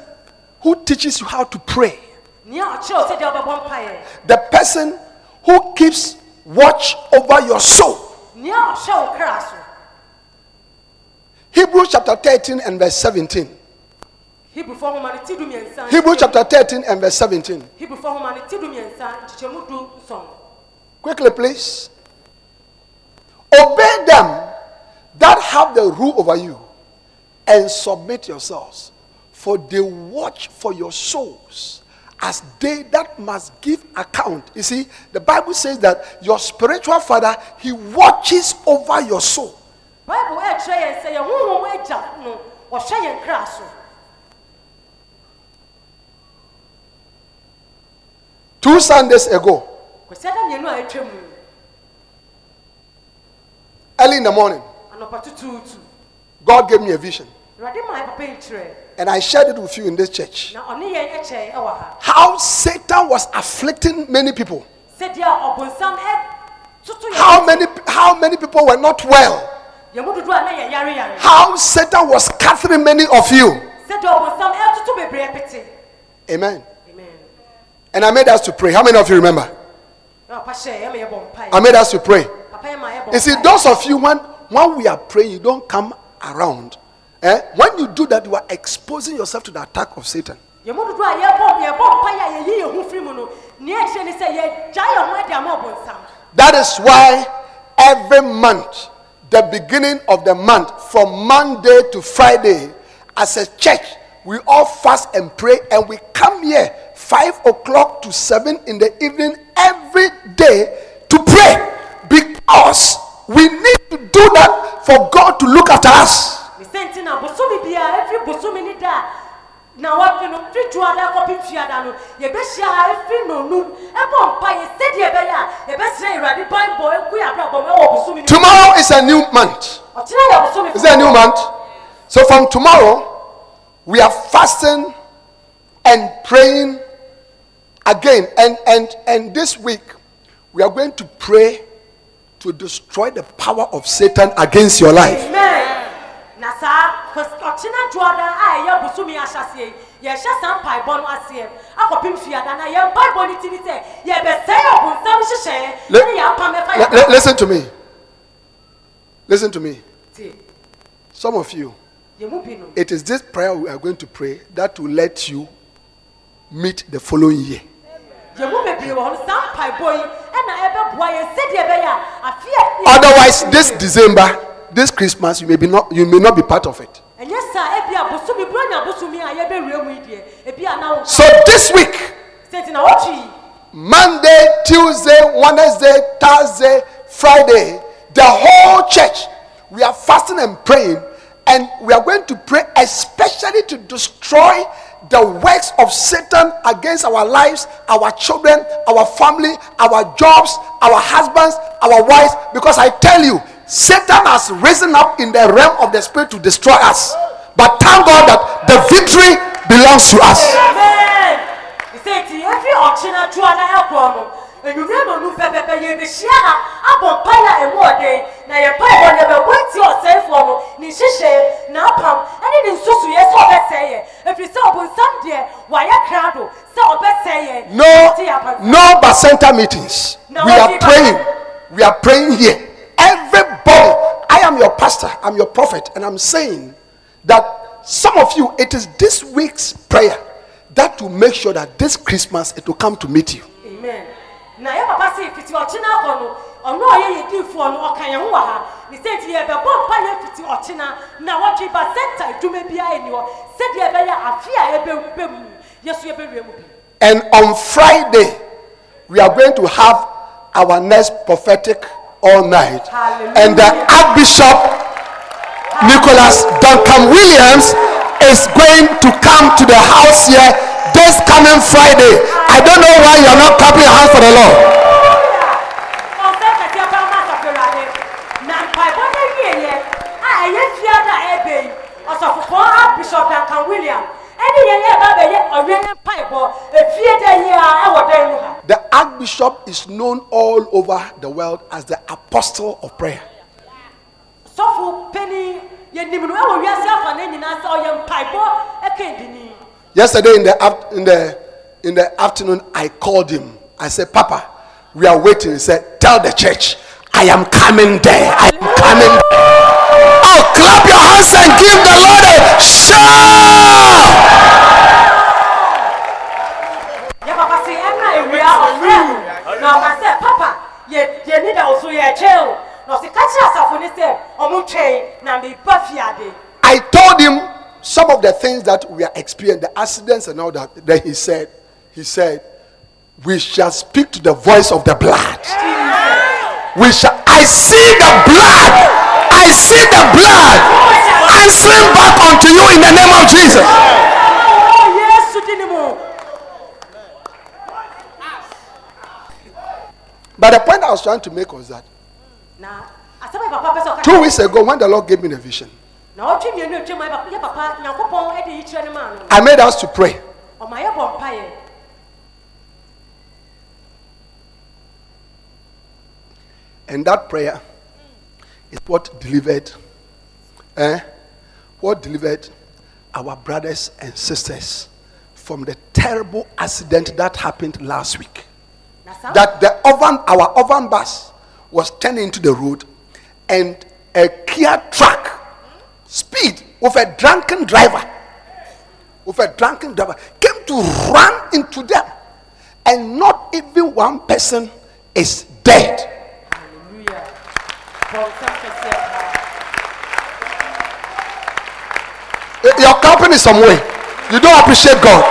who teaches you how to pray. nea ɔkyerɛ wo sɛ deɛ wobɛbɔ mpaeɛ The person who keeps watch over your soul. nea ɔhwɛ wo kra so Hebrews chapter 13 and verse 17. hebrifoɔ homa no ti du mmiɛnsa Hebrews chapter 13 and verse 17. Quickly, please. Obey them that have the rule over you and submit yourselves, for they watch for your souls as they that must give account. You see, the Bible says that your spiritual father he watches over your soul. bible ɛkyerɛ yɛn sɛ yɛn honhom agya no ɔhwɛ yɛn kra so Two Sundays ago, kwasi ada mmienu a atwa mu early in the morning, God gave me a vision, awurade ma yɛ papa yi kyerɛ and I shared it with you in this church. na ɔne yɛn ɛkyɛ ɛwɔ ha How Satan was afflicting many people. sɛdeɛ ɔbonsam ɛtoto yɛn How many how many people were not well? yɛn mu dodoɔ a na yɛ yare yare How Satan was scattering many of you. sɛdeɛ ɔbonsam ɛtoto bebree pete Amen. amen And I made us to pray. How many of you remember? I made us to pray. papa yɛn ma yɛ bɔ You see, those of you when when we are praying, you don't come around. Eh? When you do that, you are exposing yourself to the attack of Satan. yɛn mu dodoɔ a yɛbɔ yɛbɔ mpaeɛ a yɛyi yɛn ho firi mu no nea ɛkyerɛ ne sɛ yɛgya yɛn ho adi ama ɔbonsam That is why every month, the beginning of the month, from Monday to Friday, as a church, we all fast and pray, and we come here five o'clock to seven in the evening every day to pray. Because we need to do that for God to look after us. ne sɛ nti na bosomi biara efiri bosomi ni da. A, na wɔfi no firi juada kɔpi fiada no. Yɛbɛhyia ha efiri n'onum ɛbɔ mpa yɛ sɛdeɛ ɛbɛyɛ a yɛbɛsrɛ awurade baibɔ egu yɛ abrabɔ mu ɛwɔ bosomi ni. Tomorrow is a new month. ɔkyerɛ yɛ bosomi Is a new month? So from tomorrow, we are fasting and praying again. And and and this week, we are going to pray to destroy the power of Satan against your life. amen na saa kɔs- ɔkyena juada a ɛyɛ bosomi ahyɛseɛ yi yɛhyɛ saa mpaebɔ no aseɛ akɔpem fiada na yɛn mpaebɔ no ti ni sɛ yɛbɛsɛe ɔbonsam hyehyɛeɛ Le- yɛapam ɛfa Li- li- listen to me. Listen to me. Some of you, yɛn mu bi no it is this prayer we are going to pray that will let you meet the following year. Otherwise, this December, this Christmas, you may be not you may not be part of it. So this week, Monday, Tuesday, Wednesday, Thursday, Friday, the whole church, we are fasting and praying, and we are going to pray especially to destroy the works of Satan against our lives, our children, our family, our jobs, our husbands, our wives. Because I tell you, Satan has risen up in the realm of the spirit to destroy us. But thank God that the victory belongs to us. amen enyimire ma nu pɛpɛpɛ yɛ bɛhyia ha abɔ mpaeɛ a ɛmu ɔden na yɛ mpaeɛ no yɛbɛbɔ ti ɔsɛefoɔ no ne nhyehyɛ n'apam ɛne ne nsusuiɛ sɛ ɔbɛsɛe yɛ efiri sɛ ɔbonsam deɛ wayɛ krado sɛ ɔbɛsɛe yɛ No, no center meetings. We are praying. We are praying here. Everybody, I am your pastor, I'm your prophet, and I'm saying that some of you, it is this week's prayer that will make sure that this Christmas it will come to meet you. amen na yɛ papa fiti ɔkyena akɔ no ɔno a ɔyɛ yɛ diifoɔ no ɔka yɛn ho wɔ ha ne sɛ nti yɛbɛbɔ mpa yɛ fiti ɔkyena na wɔtwe ba sɛnta adwuma biara ni hɔ sɛdeɛ ɛbɛyɛ afe a ɛbɛwura mu yɛso yɛbɛwura mu bi. And on Friday, we are going to have our next prophetic all night. And the Archbishop Nicholas Duncan Williams is going to come to the house here this coming Friday. I don't know why you are not clapping your hands for the Lord. ɔsɛ kɛseɛ paa ma asɔfowurade na mpaebɔ no wieɛ a ɛyɛ fiada a ɛbɛ yi ɔsɔfofoɔ archbishop duncan william ɛne yɛn yɛ ba bɛyɛ ɔwɛne mpaebɔ efie da yi a ɛwɔ dan mu ha The Archbishop is known all over the world as the Apostle of Prayer. sɔfo panyin yɛnim no ɛwɔ wiase afa ne nyinaa sɛ ɔyɛ mpaebɔ ɛka dini Yesterday in the in the in the afternoon, I called him. I said, "Papa, we are waiting." He said, "Tell the church I am coming there. I am coming." There. Oh, clap your hands and give the Lord a shout! yɛ papa se ɛna ewia ɔfrɛ no na ɔka sɛ papa yɛ yɛni da ɔso yɛ kyɛn o na ɔsi kakyɛ asafo ne sɛ ɔmo twɛn na meba fiade I told him some of the things that we are experiencing, the accidents and all that. Then he said, "He said, we shall speak to the voice of the blood." We shall. I see the blood. I see the blood answering back unto you in the name of Jesus. ɔwɔ yesu di ni mu But the point I was trying to make was that na asɛm yɛ papa pɛ sɛ ɔka two weeks ago, when the Lord gave me the vision, na ɔtwe mmienu etwa mu yɛ papa yɛ papa nyankopɔn ɛde yi kyerɛ ne maa no I made us to pray. ɔma yɛ bɔ mpa yɛ And that prayer is what delivered, eh? What delivered our brothers and sisters from the terrible accident that happened last week. That the oven, our oven bus was turned into the road, and a Kia truck, speed with a drunken driver, with a drunken driver, came to run into them, and not even one person is dead. hallelujah bɔ nsɛm kɛseɛ paa Your company somewhere. You don't appreciate God.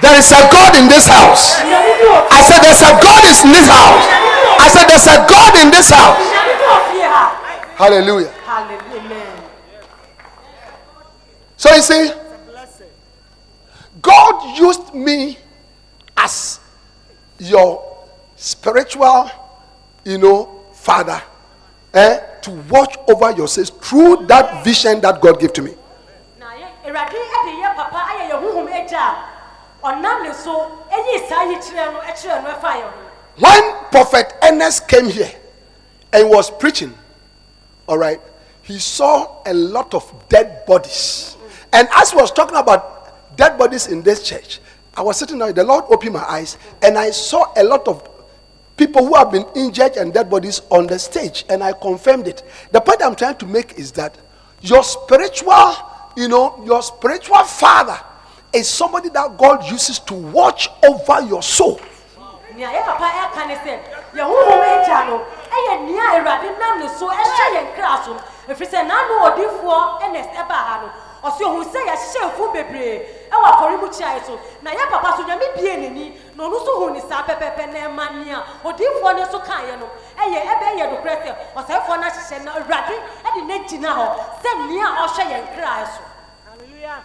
There is a God in this house. nyame bi wɔ I said, There's a God in this house. I said, There's a God in this house. nyame bi wɔ fie ha Hallelujah. hallelujah So you see, God used me as your spiritual, you know, father, eh, to watch over your sins through that vision that God gave to me. When Prophet Ernest came here and was preaching, all right, he saw a lot of dead bodies. And as he was talking about dead bodies in this church, I was sitting there, the Lord opened my eyes, and I saw a lot of people who have been injured and dead bodies on the stage, and I confirmed it. The point I'm trying to make is that your spiritual, you know, your spiritual father is somebody that God uses to watch over your soul. Nea yɛ papa ɛka ne sɛ yɛ agya no ɛyɛ nea awurade nam ne so ɛhyɛ yɛn kra so ɛfiri sɛ n'ano odiifoɔ ɛna ɛbaa ha no ɔsɛ ohun sɛ yɛahyehyɛ efu bebree. Ɛwɔ afɔremukyia yi so na yɛ papa so nyame bie n'ani na ɔno nso hu ne saa pɛpɛpɛ na ɛma nea odiifoɔ no nso kaa yɛ no ɛyɛ ɛbɛ yɛ nokorɛ sɛ ɔsɛefoɔ no ahyehyɛ na awurade ɛde ne gyina hɔ sɛ nea ɔhwɛ yɛn kra so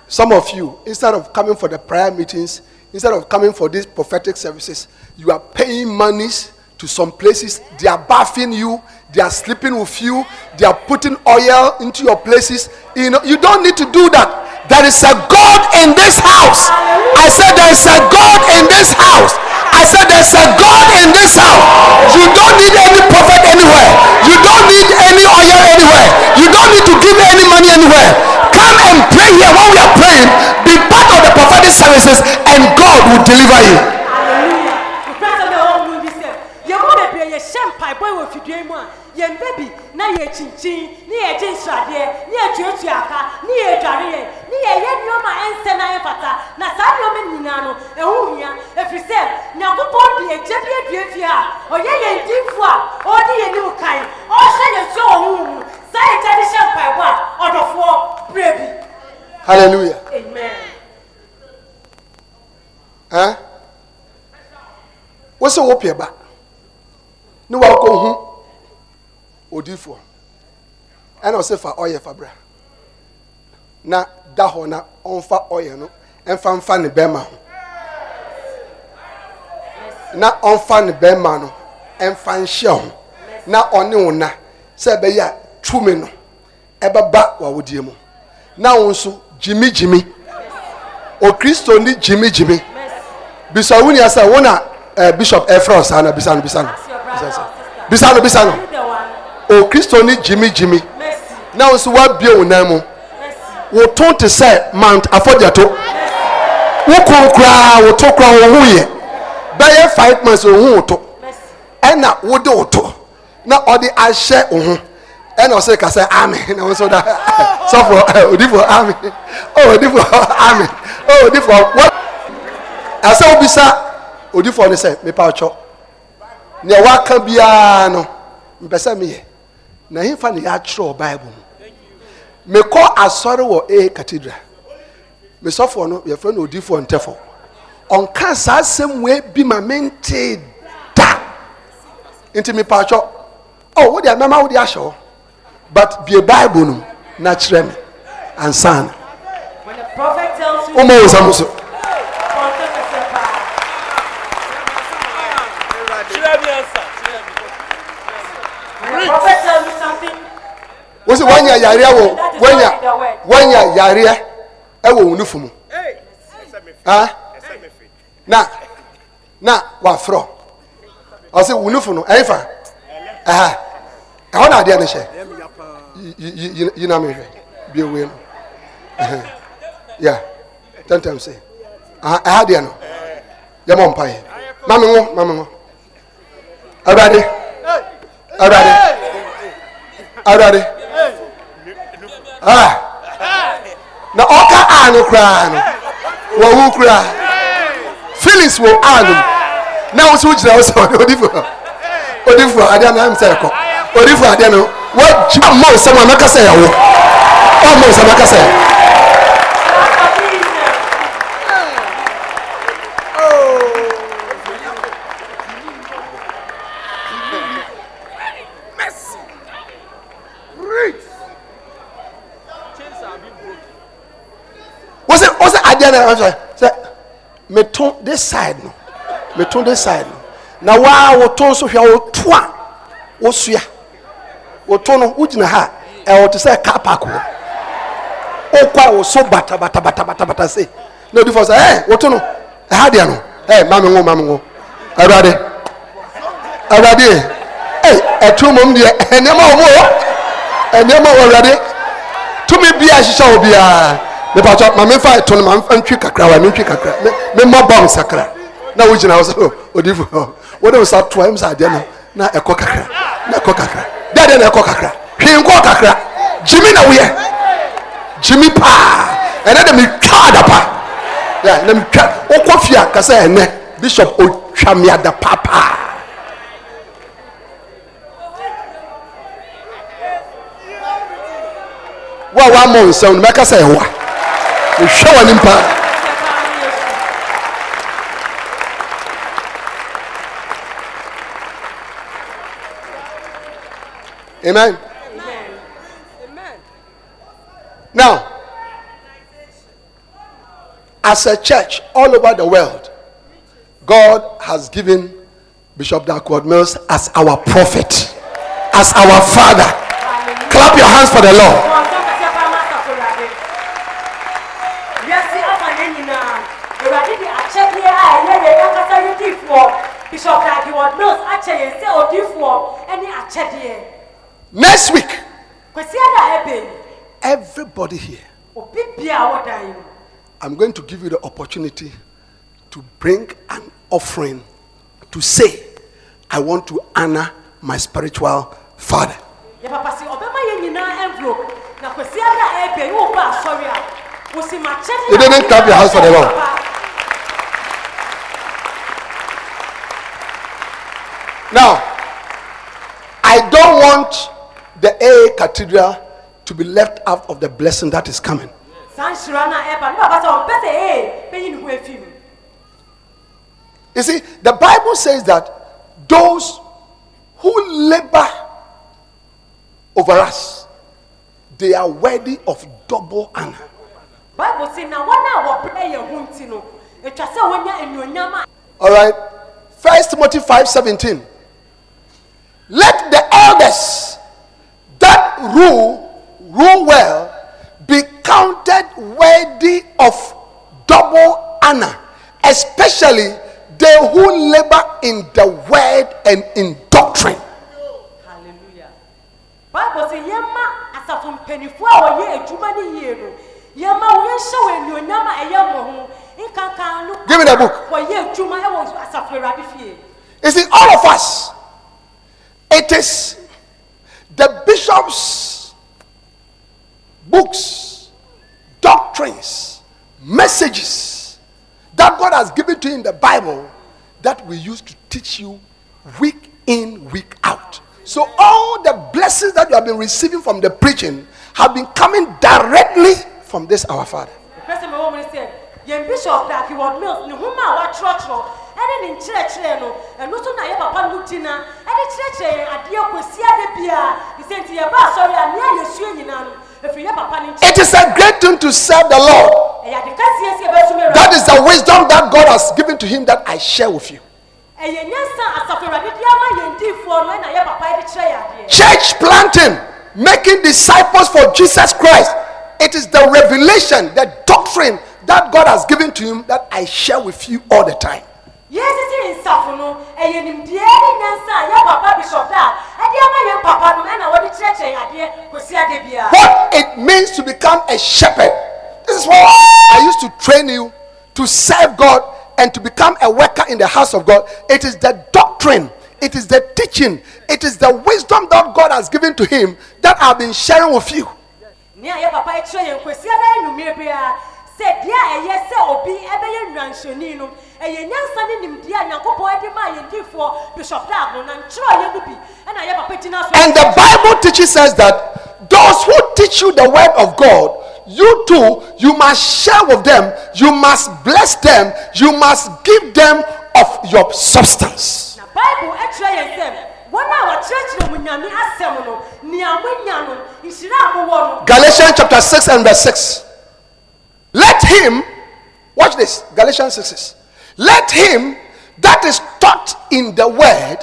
Some of you, instead of coming for the prayer meetings, instead of coming for these prophetic services, you are paying monies to some places. They are bathing you, they are sleeping with you, they are putting oil into your places. You know, you don't need to do that. There is a God in this house. I said there is a God in this house. I said there's a God in this house. You don't need any prophet anywhere. You don't need any oil anywhere. You don't need to give any money anywhere. Come and pray here when we are praying. Be part of the prophetic services and God will deliver you. Mpaebɔ wɔ fidua mu a yɛn bɛbi na yɛ kyinkyin ne yɛ gye nsradeɛ ne yɛ tuatua aka ne yɛ dware yɛn ne yɛ yɛ nneɛma ɛnsɛ na ɛmfata na saa nneɛma nyinaa no ɛho hia ɛfiri sɛ nyankopɔn de agya bi adua fie a ɔyɛ yɛn dinfo a ɔde yɛn nim kan ɔhyɛ yɛn so wɔ honhom mu. Saa agya de hyɛ mpaebɔ a ɔdɔfoɔ berɛ bi. Hallelujah. Amen. Ɛn wosi wo pɛ ba ne wakɔ hu odiifoɔ ɛna ɔsɛ fa ɔyɛ fa na da hɔ na ɔnfa ɔyɛ no ɛnfa nfa ne bɛrima ho na ɔnfa ne bɛrima no ɛnfa nhyɛ ho na ɔne wo na. Sɛ ɛbɛyɛ a tumi no ɛbɛba w'awodie mu. Na wo nso gyimigyimi okristo ni gyimigyimi bisa wo nia sɛ wo eh, bishop ɛfrɛ ɔsaa na bisa no bisa no bisa no okristo ni gyimigyimi na wo nso woabie wo nan mu. Wo to te sɛ mount afɔgyato wo ko koraa wo to koraa wo ho yɛ. Bɛyɛ five months wo ho wo to ɛna wode wo to na ɔde ahyɛ wo ho. Ɛna ɔsɛ ka sɛ amen. Na wo nso da. (laughs) Sɔfo ɛ, odifoɔ amen. Ɔ odifoɔ (laughs) amen. Ɔ odifoɔ wɔ ɛsɛ wobisa odifoɔ no sɛ mepa ɔkyɔ nea waka biara no mpɛ sɛ meyɛ. Na hemfa ne yɛakyerɛ wɔ bible mu. Mekɔ asɔre wɔ a cathedral. Mesɔfoɔ no yɛfrɛ no odifoɔ ntɛfo. Ɔnka saa asɛm wei bi ma mente da. Nti mepa ɔkyɔ ɔ wode mɛma wode ahyɛ hɔ but bie bible no na kyerɛ me. Ansa na. When the prophet tells you woma wo nsɛm so. Wosi wanya yareɛ wɔ wanya wanya yareɛ ɛwɔ wo nufu mu. Ha? Na na wafrɔ ɔsi wo nufu no ɛyin fa ɛha ɛhɔ na adeɛ no hyɛ yi yi yi na mi hwɛ bie wei no ɛhɛn ya tɛntɛn se aha ɛha deɛ no yɛ mɔ mpa yɛ mami ŋo mami ŋo awurade awurade awurade ah na ɔka a no koraa no wɔwu koraa feelings wɔ a na wo so wogyina wo sɛ ɔde odifo odifo adeɛ no am sɛ ɛkɔ odifo adeɛ no wagyi ɔmmɔ nsɛm a mɛka sɛ yɛwo ɔmmɔ nsɛm wosɛ no ɛfɛ sɛ meto this side no. Meto this side no. Na waa woto nso hwɛ woto a wosua. Woto no wogyina ha. Ɛwɔ te sɛ car park wɔ wokɔ a woso bata bata bata bata bata se. Na odi fɔ sɛ ɛɛ woto no. Ɛha deɛ no. Ɛɛ maame ŋo maame ŋo awurade. Awurade. Ɛɛ ɛtu mom deɛ ɛnneɛma wɔ mu wɔ. Ɛnneɛma wɔ awurade. Tumi bia ahyehyɛ wɔ biara mepatɔ ma memfa ɛto no ma ntwi kakra wa mentwi kakra. Me- memmɔ bɔm sakra na wogyina hɔ sɛ odifo wode wo sa toa m sɛ adeɛ no na ɛkɔ kakra na ɛkɔ kakra. Dɛ deɛ na ɛkɔ kakra. Hwee nkɔɔ kakra. Gyimi na woyɛ. Gyimi paa. Ɛnɛ de metwa adapa. Na metwa. Wokɔ fie a ka sɛ ɛnɛ bishop ɔtwa me ada papaa wo a woammɔ nsɛm no mɛka sɛ ɛwa mehwɛ wɔ ne mpa. Amen. Now as a church all over the world god has given bishop Dag Heward-Mills as our prophet as our father. Clap your hands for the lord Kɔntɛ kɛsɛ paa ma asafo Awurade. Wiase afa ne nyinaa, Awurade de akyɛdeɛ a ɛyɛ yɛn ankasa yɛdiifoɔ, Bishop Dag Mills akyɛ yɛn sɛ odiifoɔ ne akyɛdeɛ. next week Kwasi ada a ɛbɛn, everybody here obi bia a wɔ dan yi mu. I'm going to give you the opportunity to bring an offering to say, I want to honor my spiritual father. yɛ papa si ɔbɛma yɛ nyinaa envelope na kwasi ada a ɛbɛn wo ba asɔre a wosi ma kyɛn You didn't clap your hands for the Lord. Now, I don't want the AA Cathedral to be left out of the blessing that is coming. saa nhyira no a ɛba ne papa sɛ ɔmpɛ sɛ ee bɛyi ne ho afi mu You see, the Bible says that those who labor over us, they are worthy of double honor. bible si na wɔn a wɔbrɛ yɛn ho nti no atwa sɛ wɔnya anuonyam a All right. First Timothy 5:17. Let the elders that rule rule well be counted worthy of double honor, especially they who labor in the word and in doctrine. hallelujah bible si yɛma asafo mpanimfoɔ a wɔyɛ adwuma no yie no yɛma wɔn yɛnhyɛ wɔn anuonyam a ɛyɛ wɔn ho nǹkan kan no Give me the book. wɔyɛ adwuma ɛwɔ asafo awurade fie You see, all of us, it is the bishop's books, doctrines, messages that God has given to you in the Bible that we use to teach you week in, week out. So, all the blessings that you have been receiving from the preaching have been coming directly from this our Father. Pɛsɛ mɛ wɔn mo sɛ yɛn bishop dark ward mills ne homa a watwerɛtwerɛ ɛne ne nkyerɛkyerɛ no ɛno so na yɛ papa no gyina ɛde kyerɛkyerɛ yɛn adeɛ kɔsi ade bia ɛsɛ nti yɛba asɔre a nea yɛsua nyinaa no ɛfiri yɛ papa no nkyɛn It is a great thing to serve the Lord. ɛyɛ ade kɛseɛ si ɛbɛsum That awurade the wisdom that God has given to him that I share with you. Eh, ɛyɛ nyansa asafo awurade de ama yɛn diifoɔ no eh, ɛna yɛ papa yɛ de kyerɛ yɛ adeɛ Church planting, making disciples for Jesus Christ. It is the revelation, the doctrine that God has given to him that I share with you all the time. Yɛsisi nsafo no. Ɛyɛ nimdeɛ ne nyansa a yɛ papa bishop da ɛde ama yɛn papa no ɛna wɔde kyerɛkyerɛ yɛn adeɛ kɔsi ade bia What it means to become a shepherd. This is what I used to train you to serve God and to become a worker in the house of God. It is the doctrine, it is the teaching, it is the wisdom that God has given to him that I've been sharing with you. nea yɛ papa kyerɛ yɛn kwasi ada nnumere bia sɛ deɛ a ɛyɛ sɛ obi ɛbɛyɛ nnwanhyɛni no ɛyɛ nyansa ne nimdeɛ a nyankopɔn de maa yɛn diifoɔ bishop dag no na nkyerɛɔyɛ no bi ɛna yɛ papa gyina so And the Bible teaches us that those who teach you the word of God, you too, you must share with them, you must bless them, you must give them of your substance. na bible ɛkyerɛ yɛn sɛ wɔn a wɔkyerɛkyerɛ mu nyame asɛm no nea monya no nhyira a mowɔ no Galatians chapter 6 and verse 6. Let him, watch this, Galatians 6 6. Let him that is taught in the word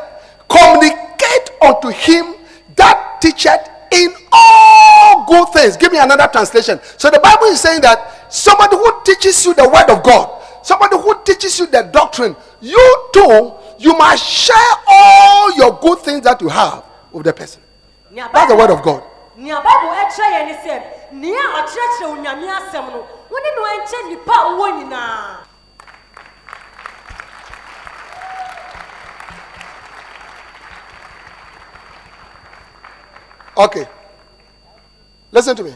communicate unto him that teacheth in all good things. Give me another translation. So the Bible is saying that somebody who teaches you the word of God, somebody who teaches you the doctrine, you too, you must share all your good things that you have with the person. That's the word of God. nea bible ɛkyerɛ yɛn ne sɛ nea ɔkyerɛkyerɛ onyame asɛm no wo ne no ɛnkyɛ nnipa a wowɔ nyinaa Okay. Listen to me.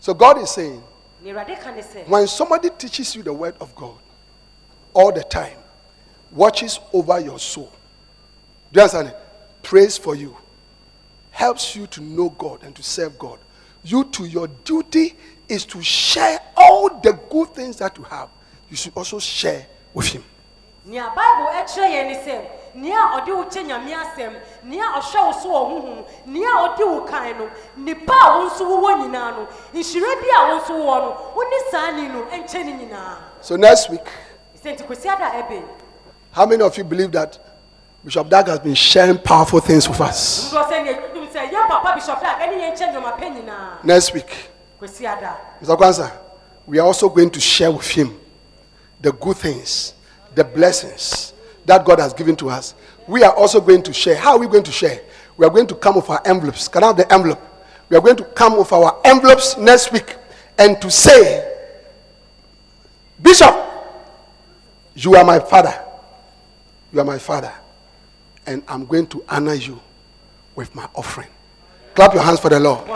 So God is saying, nea awurade ka ne sɛ when somebody teaches you the word of God all the time, watches over your soul, do you understand it? Prays for you, helps you to know God and to serve God. You to your duty is to share all the good things that you have. You should also share with him. Nea bible ɛkyerɛ yɛn ne sɛ nea ɔde wo kyɛ nyame asɛm nea ɔhwɛ wo so wɔ honhom nea ɔde wo kan no. Nipa a wo nso wowɔ nyinaa no. Nhyira bi a wo nso wowɔ no. Wo ne saa ni no. Ɛnkyɛ ne nyinaa So next week, sɛ nti ada ɛbɛn how many of you believe that Bishop Dag has been sharing powerful things with us? nso sɛ nea ɛdum sɛ yɛn papa bishop da ɛne yɛn nkyɛn nneɛma pɛ nyinaa Next week, Mr. Kwanza, we are also going to share with him the good things, the blessings that God has given to us. We are also going to share. How are we going to share? We are going to come with our envelopes. Can I have the envelope? We are going to come with our envelopes next week and to say, Bishop, you are my father. You are my father. and I'm going to honor you with my offering. Clap your hands for the Lord.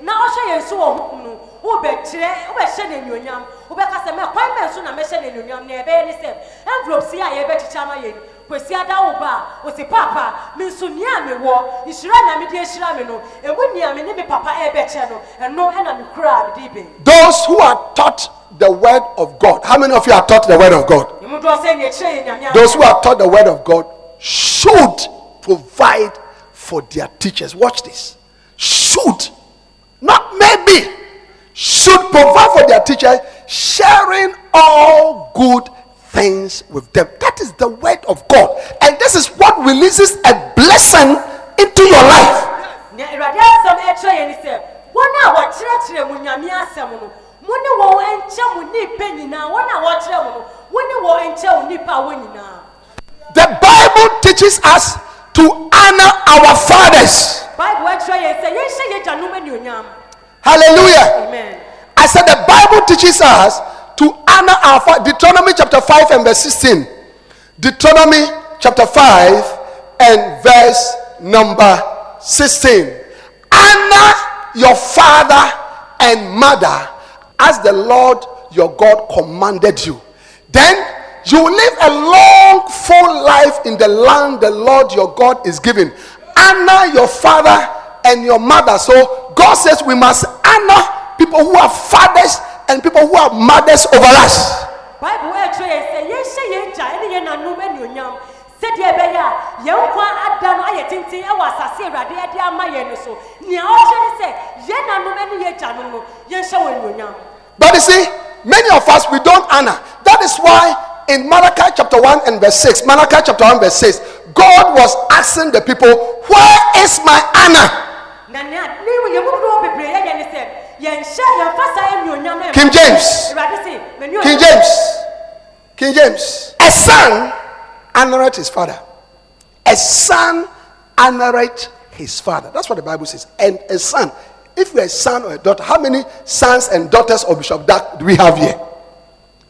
Wɔn nsɛm kɛseɛ paa ma asafo awurade na kwasi ada ɛbɛyɛ ɛyɛ nyame paa nea yɛbɛyɛ ne sɛ saa yɛ papa yi a wayɛ diifo a wakyerɛkyerɛ yɛn na ɔhyɛ yɛn so wɔ ho no wobɛkyerɛ wobɛhyɛ no anuonyam wobɛka mɛ kwan bɛn so na mɛhyɛ no anuonyam na yɛbɛyɛ ne sɛ envelope si a yɛbɛkyekyɛ ama yɛn kwasi ada wo ba a osi papa me nso nea a mewɔ nhyira na mede ahyira me no ɛmu nea me ne me papa ɛbɛkyɛ no ɛno ɛna me kura mede bɛn Those who are taught the word of God, how many of you are taught the word of God? ɛmu dɔɔ sɛ nea ɛkyerɛ yɛn nyame Those who are taught the word of God should provide for their teachers. Watch this. Should, not maybe, should provide for their teachers, sharing all good things with them. That is the word of God. And this is what releases a blessing into your life. nea awurade asɛm ɛkyerɛ yɛn ni sɛ wɔn a wɔkyerɛkyerɛ mu nyame asɛm no mo ne wɔn nkyɛn mu nipa nyinaa wɔn a wɔkyerɛ mu no mo ne wɔn nkyɛn mu nipa wɔ nyinaa The Bible teaches us to honor our fathers. Baibu ɛkyerɛ yɛn sɛ yɛnhyɛ yɛn gyanom anuonyam Hallelujah. amen I said the Bible teaches us to honor our father. Deuteronomy chapter 5 and verse 16. Deuteronomy chapter 5 and verse number 16. Honor your father and mother as the Lord your God commanded you. Then you will live a long, full life in the land the Lord your God is giving. Honor your father and your mother. So God says we must honor people who are fathers and people who are mothers over us. baibu ɛkyerɛ yɛn sɛ yɛnhyɛ yɛn gya ɛne yɛn nanom anuonyam sɛdeɛ ɛbɛyɛ a yɛn nkwa ada no ayɛ tenten ɛwɔ asase awurade ɛde ama yɛn no so nea ɔkyerɛ ne sɛ yɛn nanom ɛne yɛn gyanom no yɛnhyɛ wɔn anuonyam But you see, many of us we don't honor. That is why in Malachi chapter 1 and verse 6, Malachi chapter 1 verse 6, God was asking the people, Where is my honor? na nea ne yɛn mu dodoɔ bebree yɛ yɛ ne sɛ yɛnhyɛ yɛnfa saa anuonyam no King James. awurade se m'ani King James. King James. A son honoreth his father. A son honoreth his father. That's what the Bible says. And a son. If you're a son or a daughter, how many sons and daughters of Bishop Dag do we have here?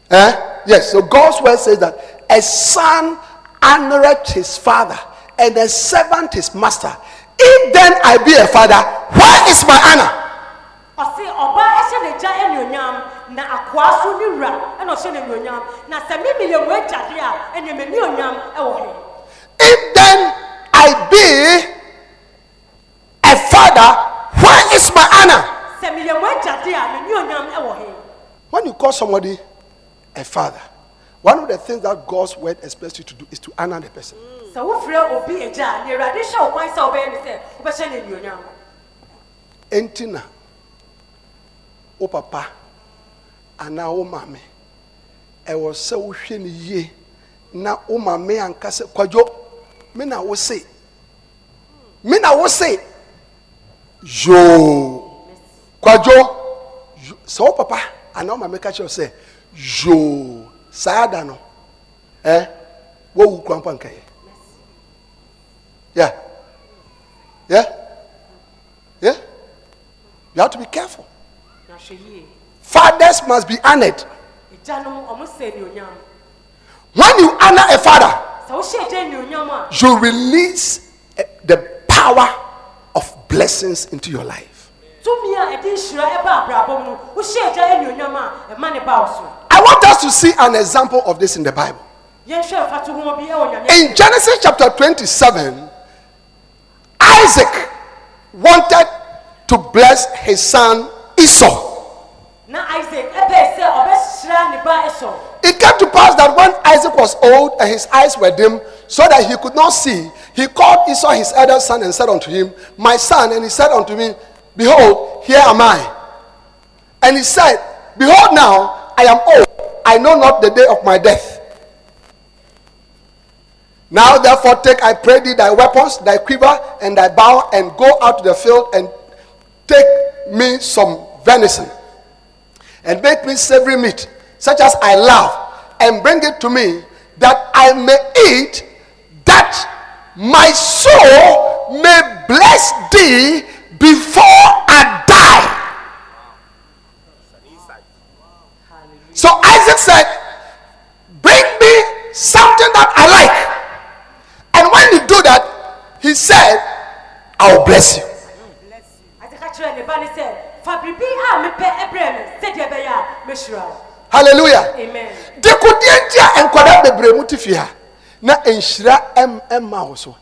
Eh? Yes. So God's word says that a son honoreth his father, and a servant his master. If then I be a father, where is my honor? ɔse ɔbaa ɛhyɛ ne gya anuonyam na akoa so ne wura ɛna ɔhyɛ ne anuonyam na sɛ mimi yɛ mu agyade a ɛnea m'ani onyam ɛwɔ he If then I be a father, where is my honor? sɛ mu a ɛwɔ When you call somebody a father, one of the things that God's word expects you to do is to honor the person. sɛ wofrɛ obi agya a nea awurade hyɛ wo kwan sɛ wobɛyɛ ne sɛ wobɛhyɛ ne Entina, o papa, anaa o maame, ɛwɔ sɛ wohwɛ no yie na o maame ankasa kwadwo me na wo se me na wo se. Yoo. Kwadwo sɛ wo papa anaa o maame ka kyerɛ wo sɛ yoo saa da no. Ɛ? Wowu kura mpa nkɛyɛ yeah. Yeah. Yeah. You have to be careful. Fathers must be honored. When you honor a father you release eh, the power of blessings into your life tumi a ɛde nhyira ɛba abrabɔ mu no wohyɛ agya anuonyam a ɛma ne ba wo so i want us to see an example of this in the bible yɛnhwɛ mfato ho bi ɛwɔ nyame in genesis chapter 27 isaac wanted to bless his son esau na isaac ɛpɛɛ sɛ ɔbɛhyira ne ba ɛsɔ It came to pass that when Isaac was old and his eyes were dim, so that he could not see, he called Esau his elder son and said unto him, My son. And he said unto me, Behold, here am I. And he said, Behold, now I am old, I know not the day of my death. Now therefore take, I pray thee, thy weapons, thy quiver, and thy bow, and go out to the field and take me some venison and make me savory meat, such as I love, and bring it to me, that I may eat, that my soul may bless thee before I die. Said, Bring me something that I like. And when you do that, he said, I'll bless you. ade ka kyerɛ ne ba ne sɛ fa biribi a mepɛ ɛbrɛ me sɛdeɛ ɛbɛyɛ a mɛhyira wo Hallelujah. amen. Dekodeɛ nti a nkwadaa bebree mu te ha na nhyira ɛm ɛmma wo so.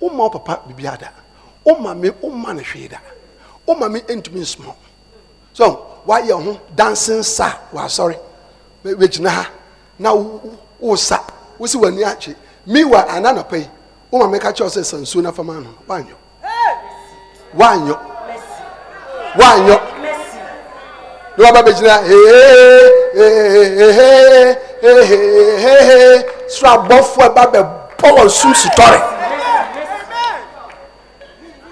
Woma papa biribi ada. Woma me hwee da. Woma me ntumi nsoma so wo ho dancing sa wɔasɔre bɛgyina ha. Na wo- wo- wosa wosi w'ani akye. Mewa ana napa yi woma me ka kyerɛ wo sɛ sa nsuo no afama no woanyɔ. Woanyɔ. Woanyɔ. Ne waba bɛgyina hehehehehehehe soro abɔfoɔ ɛba bɛbɔ wɔn sum sutɔre.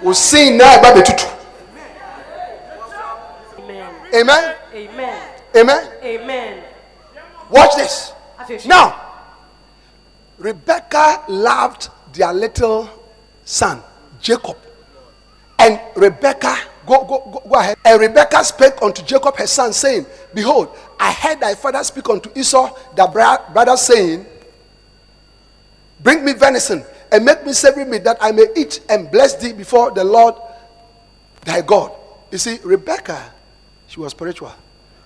Osin na ɛba bɛtutu. Amen. Amen? Amen. Amen? Amen watch this. Now rebecca loved their little son jacob. And rebecca go, go, go, go ahead. And rebecca spake unto jacob her son saying behold i heard thy father speak unto esau thy brother saying bring me venison and make me savory meat that i may eat and bless thee before the lord thy god you see rebecca she was spiritual.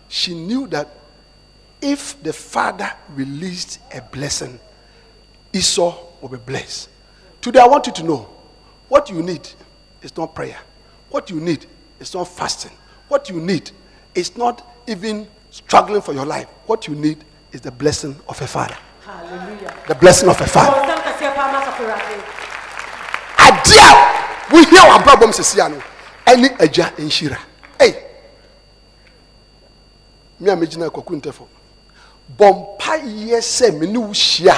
She knew that if the father released a blessing, Esau will be blessed. Today, I want you to know what you need is not prayer. What you need is not fasting. What you need is not even struggling for your life. What you need is the blessing of a father. hallelujah The blessing of a father. ɔnsɛm kɛseɛ paa ma asafo awurade adeɛ a wohia wɔ abrabɔm sesia no ɛne agya nhyira ei me a megyina kwaku ntɛfo bɔ mpa yɛ sɛ me ne wo hyia.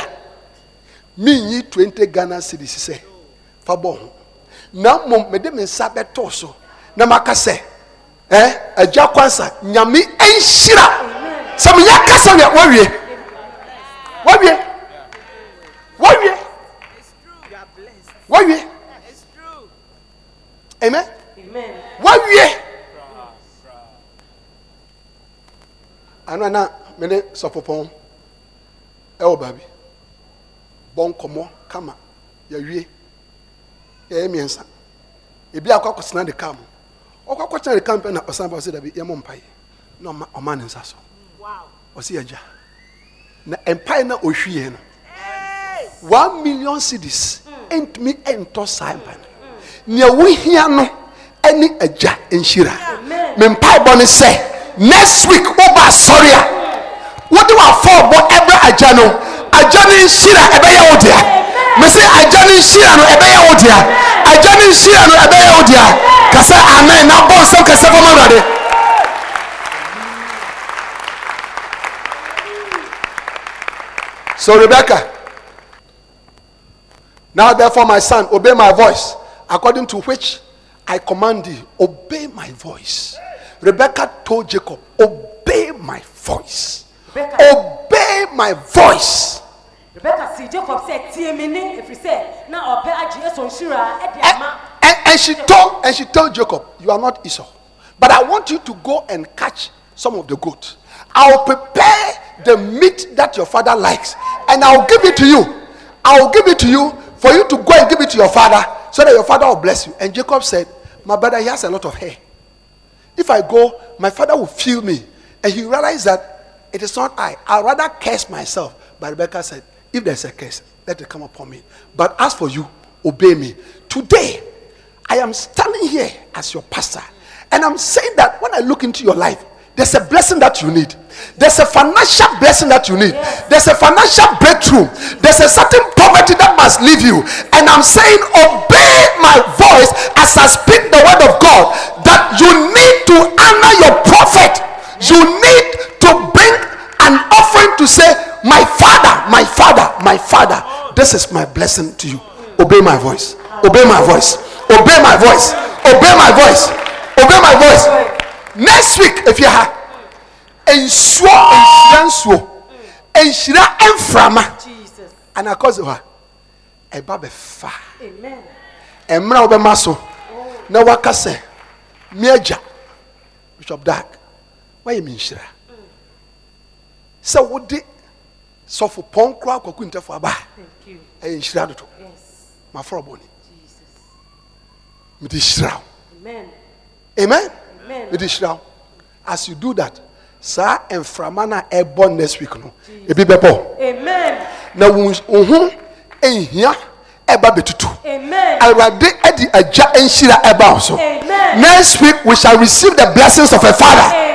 Menyi 20 ghana cities sɛ fa bɔ ho. Na mmom mede me nsa bɛtoo so na maka sɛ eh, agya kwansa nyame ɛnhyira sɛ meyɛ kasa wia wawie wawie wawie wawie amen. Wawie ano na mene sɔfopɔn ɛwɔ baabi. Bɔ nkɔmmɔ kama yɛwie yɛyɛ mmiɛnsa. Ebi akɔ akɔtena de kaa mu. Ɔkɔ akɔtena de kaa mu pɛ na ɔsan ba ɔsɛ dabi yɛmɔ mpaeɛ na ɔma ɔma ne nsa so. Ɔsɛ yɛgya na mpaeɛ na ɔhwie no. One million cedis ntumi ntɔ saa mpa no. Nea wohia no ɛne agya nhyira. Me mpaebɔ ne sɛ next week woba asɔre a wode wafɔ bɔ ɛbrɛ agya no agya no nhyira ɛbɛyɛ wo dea me sɛ agya no nhyira no ɛbɛyɛ wo dea agya no nhyira no ɛbɛyɛ wo dea ka amen na bɔ nsɛm kɛsɛ fɔma awurade so rebecca Now, therefore, my son, obey my voice, according to which I command thee. Obey my voice. Rebecca told Jacob, Obey my voice. Obey my voice. Rebecca see jacob said, tie me ne ɛfiri sɛ na ɔpɛ agye ɛsɔ nhyira And, ama and, and she told and she told Jacob, You are not Esau. But I want you to go and catch some of the goat. I'll prepare the meat that your father likes, and I'll give it to you. I'll give it to you for you to go and give it to your father so that your father will bless you. And Jacob said, My brother, he has a lot of hair. If I go, my father will feel me. And he realized that it is not I. I'd rather curse myself. But Rebecca said, If there's a curse, let it come upon me. But as for you, obey me. Today, I am standing here as your pastor. And I'm saying that when I look into your life, there's a blessing that you need. There's a financial blessing that you need. There's a financial breakthrough. There's a certain poverty that must leave you. And I'm saying, obey my voice as I speak the word of God. That you need to honor your prophet. You need to bring an offering to say, My father, my father, my father, this is my blessing to you. Obey my voice. Obey my voice. Obey my voice. Obey my voice. Obey my voice. Next week, if you have nhyira nsuo nhyira mframa ana akɔse hɔ a ɛba bɛfa amen mmerɛ a wobɛma so na waka sɛ me agya bishop Dag woayɛ me nhyira sɛ wode sɔfo pɔn koraa kwaku ntɛfo aba ɛyɛ nhyira dodo Yes. mafɔrɔ bɔne mede hyira wo Amen. mede hyira wo as you do that saa mframa no a ɛbɔ next week no? Ebi bɛbɔ na wo ho nhia ɛba bɛtutu Amen. awurade adi agya nhyira ɛba wo so next week we shall receive the blessings of a father. Amen.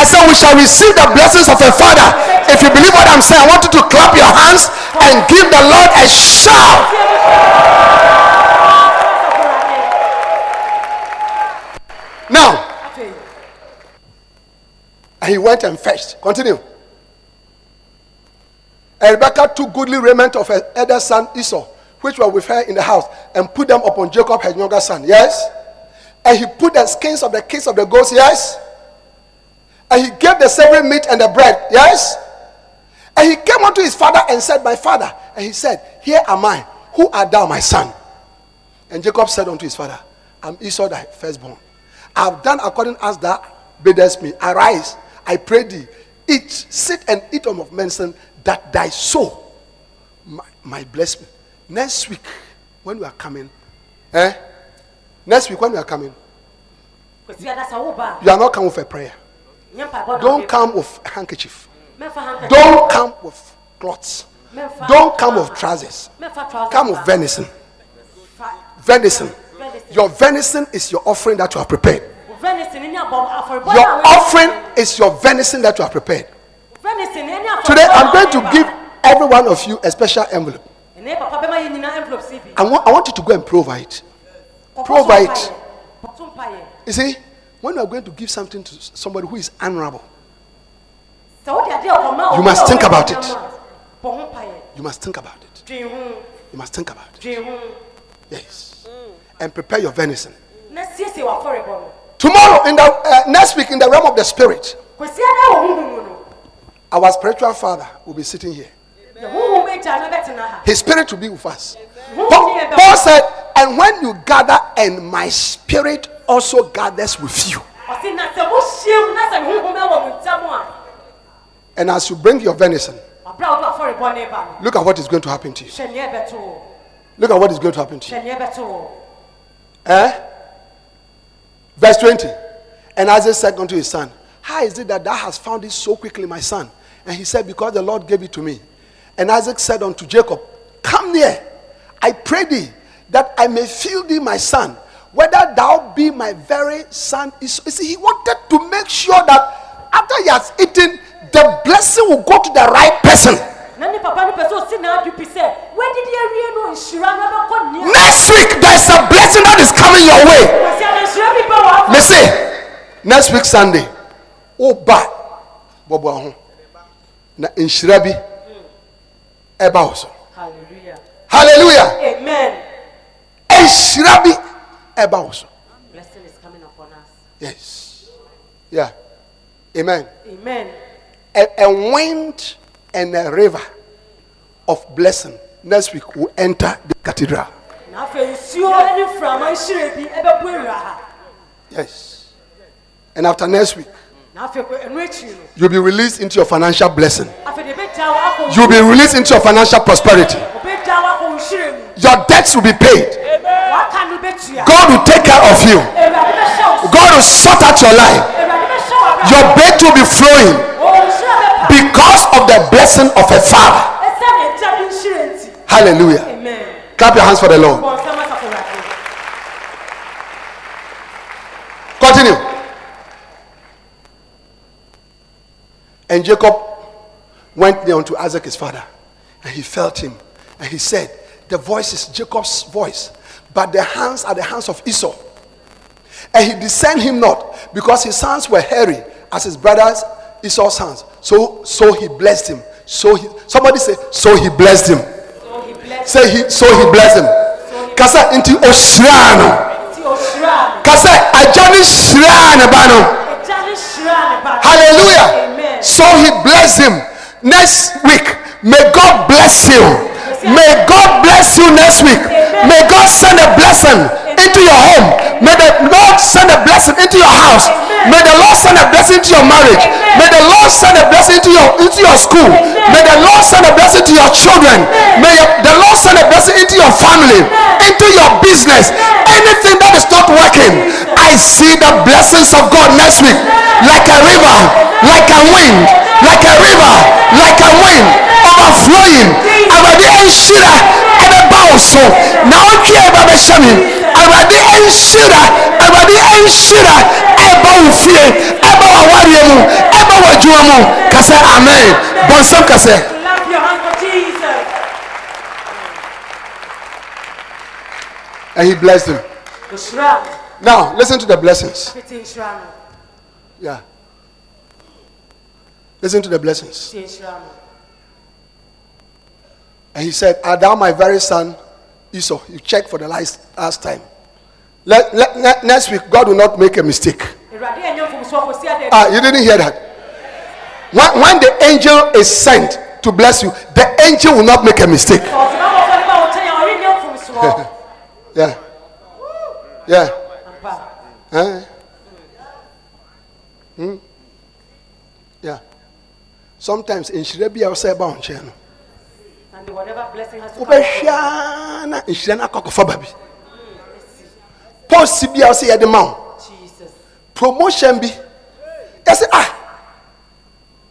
I said we shall receive the blessings of a father. If you believe what I'm saying, I want you to clap your hands and give the Lord a shout. Now, and he went and fetched. Continue. And Rebekah took goodly raiment of her elder son Esau, which were with her in the house, and put them upon Jacob, her younger son. Yes. And he put the skins of the kids of the goats. Yes. And he gave the savory meat and the bread. Yes. And he came unto his father and said, My father. And he said, Here am I. Who art thou, my son? And Jacob said unto his father, I'm Esau thy firstborn. I have done according as thou biddest me. Arise, I pray thee, eat, sit and eat of medicine, that thy soul might, bless me. Next week, when we are coming, eh? Next week, when we are coming, kwasi adasa wo ba you are not coming for prayer. A, nyɛ mpaebɔ na Don't come with handkerchief. Don't come with cloths. Don't come with trousers. Come with venison. Venison. Your venison is your offering that you have prepared. venison ni abɔ afɔrebɔ Your offering is your venison that you have prepared. venison ni afɔrebɔ Today, I'm going to give every one of you a special envelope. ɛnɛ papa bɛma yɛ nyinaa envelope si bi I want, I want you to go and prove it. Prove so it. mpaeɛ. Kɔto mpaeɛ. You see, when you are going to give something to somebody who is honorable, Sɛ wode adeɛ ɔkɔma You must think about it. a, bɔ ho mpaeɛ. you must think about it. You must think about it. Yes. And prepare your venison. na siesie w'afɔrebɔ no Tomorrow, in the uh, next week, in the realm of the spirit, kwasi ada wɔ honhom mu no our spiritual father will be sitting here. na honhom agya no bɛtena ha His spirit will be with us. Paul, Paul said, And when you gather, and my spirit also gathers with you. And as you bring your venison, look at what is going to happen to you. Look at what is going to happen to you. Eh? Verse 20. And Isaac said unto his son, How is it that thou hast found it so quickly, my son? And he said, Because the Lord gave it to me. And Isaac said unto Jacob, Come near, I pray thee, that I may feel thee, my son, whether thou be my very son. You see, he wanted to make sure that after he has eaten, the blessing will go to the right person. na ne papa no pɛ sɛ ɔsi n'adwe pi sɛ wadidi awie no nhyira no Next week, there's a blessing that is coming your way. kwasi ada nhyira bi bɛ wɔ afɔ me say next week sunday woba bɔbɔ ho na nhyira bi ɛba wo so hallelujah. Hallelujah. Amen nhyira bi ɛba wo so blessing is coming upon us. Yes. Yeah. Amen. Amen. A, a wind and a river of blessing. Next week will enter the cathedral. Na afei nsuo ne mframa nhyira bi ɛbɛbu awura ha yes. And after next week na afei kɔ ɛno akyi no you'll be released into your financial blessing. Afei de ebɛgya wɔ akɔ you'll be released into your financial prosperity your debts will be paid god will take care of you God will sort out your life. Your bed will be flowing because of the blessing of a father. Hallelujah. amen Clap your hands for the Lord. Continue. And Jacob went near unto Isaac his father, and he felt him, and he said, The voice is Jacob's voice, but the hands are the hands of Esau. And he discerned him not, because his sons were hairy as his brothers Esau's sons. So, so he blessed him. So he, somebody say, so he blessed him. so he bless Say he, so he blessed him. Kasa inti oshrano. nti ɔhyira no Kasa ajani shrano bano. agya ne hyira Hallelujah. amen So he blessed him. Next week, may God bless you. May God bless you next week. May God send a blessing into your home. May the Lord send a blessing into your house. May the Lord send a blessing to your marriage. May the Lord send a blessing to your into your school. May the Lord send a blessing to your children. May the Lord send a blessing into your family, into your business. Anything that is not working, I see the blessings of God next week, like a river, like a wind, like a river, like a wind, overflowing. Awurade nhyira ɛbɛba wo so. Na wotwe a ɛba bɛhyɛ me. Awurade nhyira awurade nhyira ɛba wo fie ɛba wo awareɛ mu ɛba wo adwuma mu. Kasɛ amen. Bɔnsɛm Jesus. and he blessed him. Now listen to the blessings. Yeah. Listen to the blessings. And he said are thou my very son esau you check for the last last time let, let, ne- next week god will not make a mistake Ah, you didn't hear that. When, when the angel is sent to bless you, the angel will not make a mistake. (laughs) Yeah. Yeah. Hmm? Yeah. Sometimes in Shirabi, I'll say about Channel. And whatever blessing has to come upon you. Ubeshiana in Shirana Kokofa baby. Post CB, I'll say at the mount. Jesus. Promotion be. I say, ah,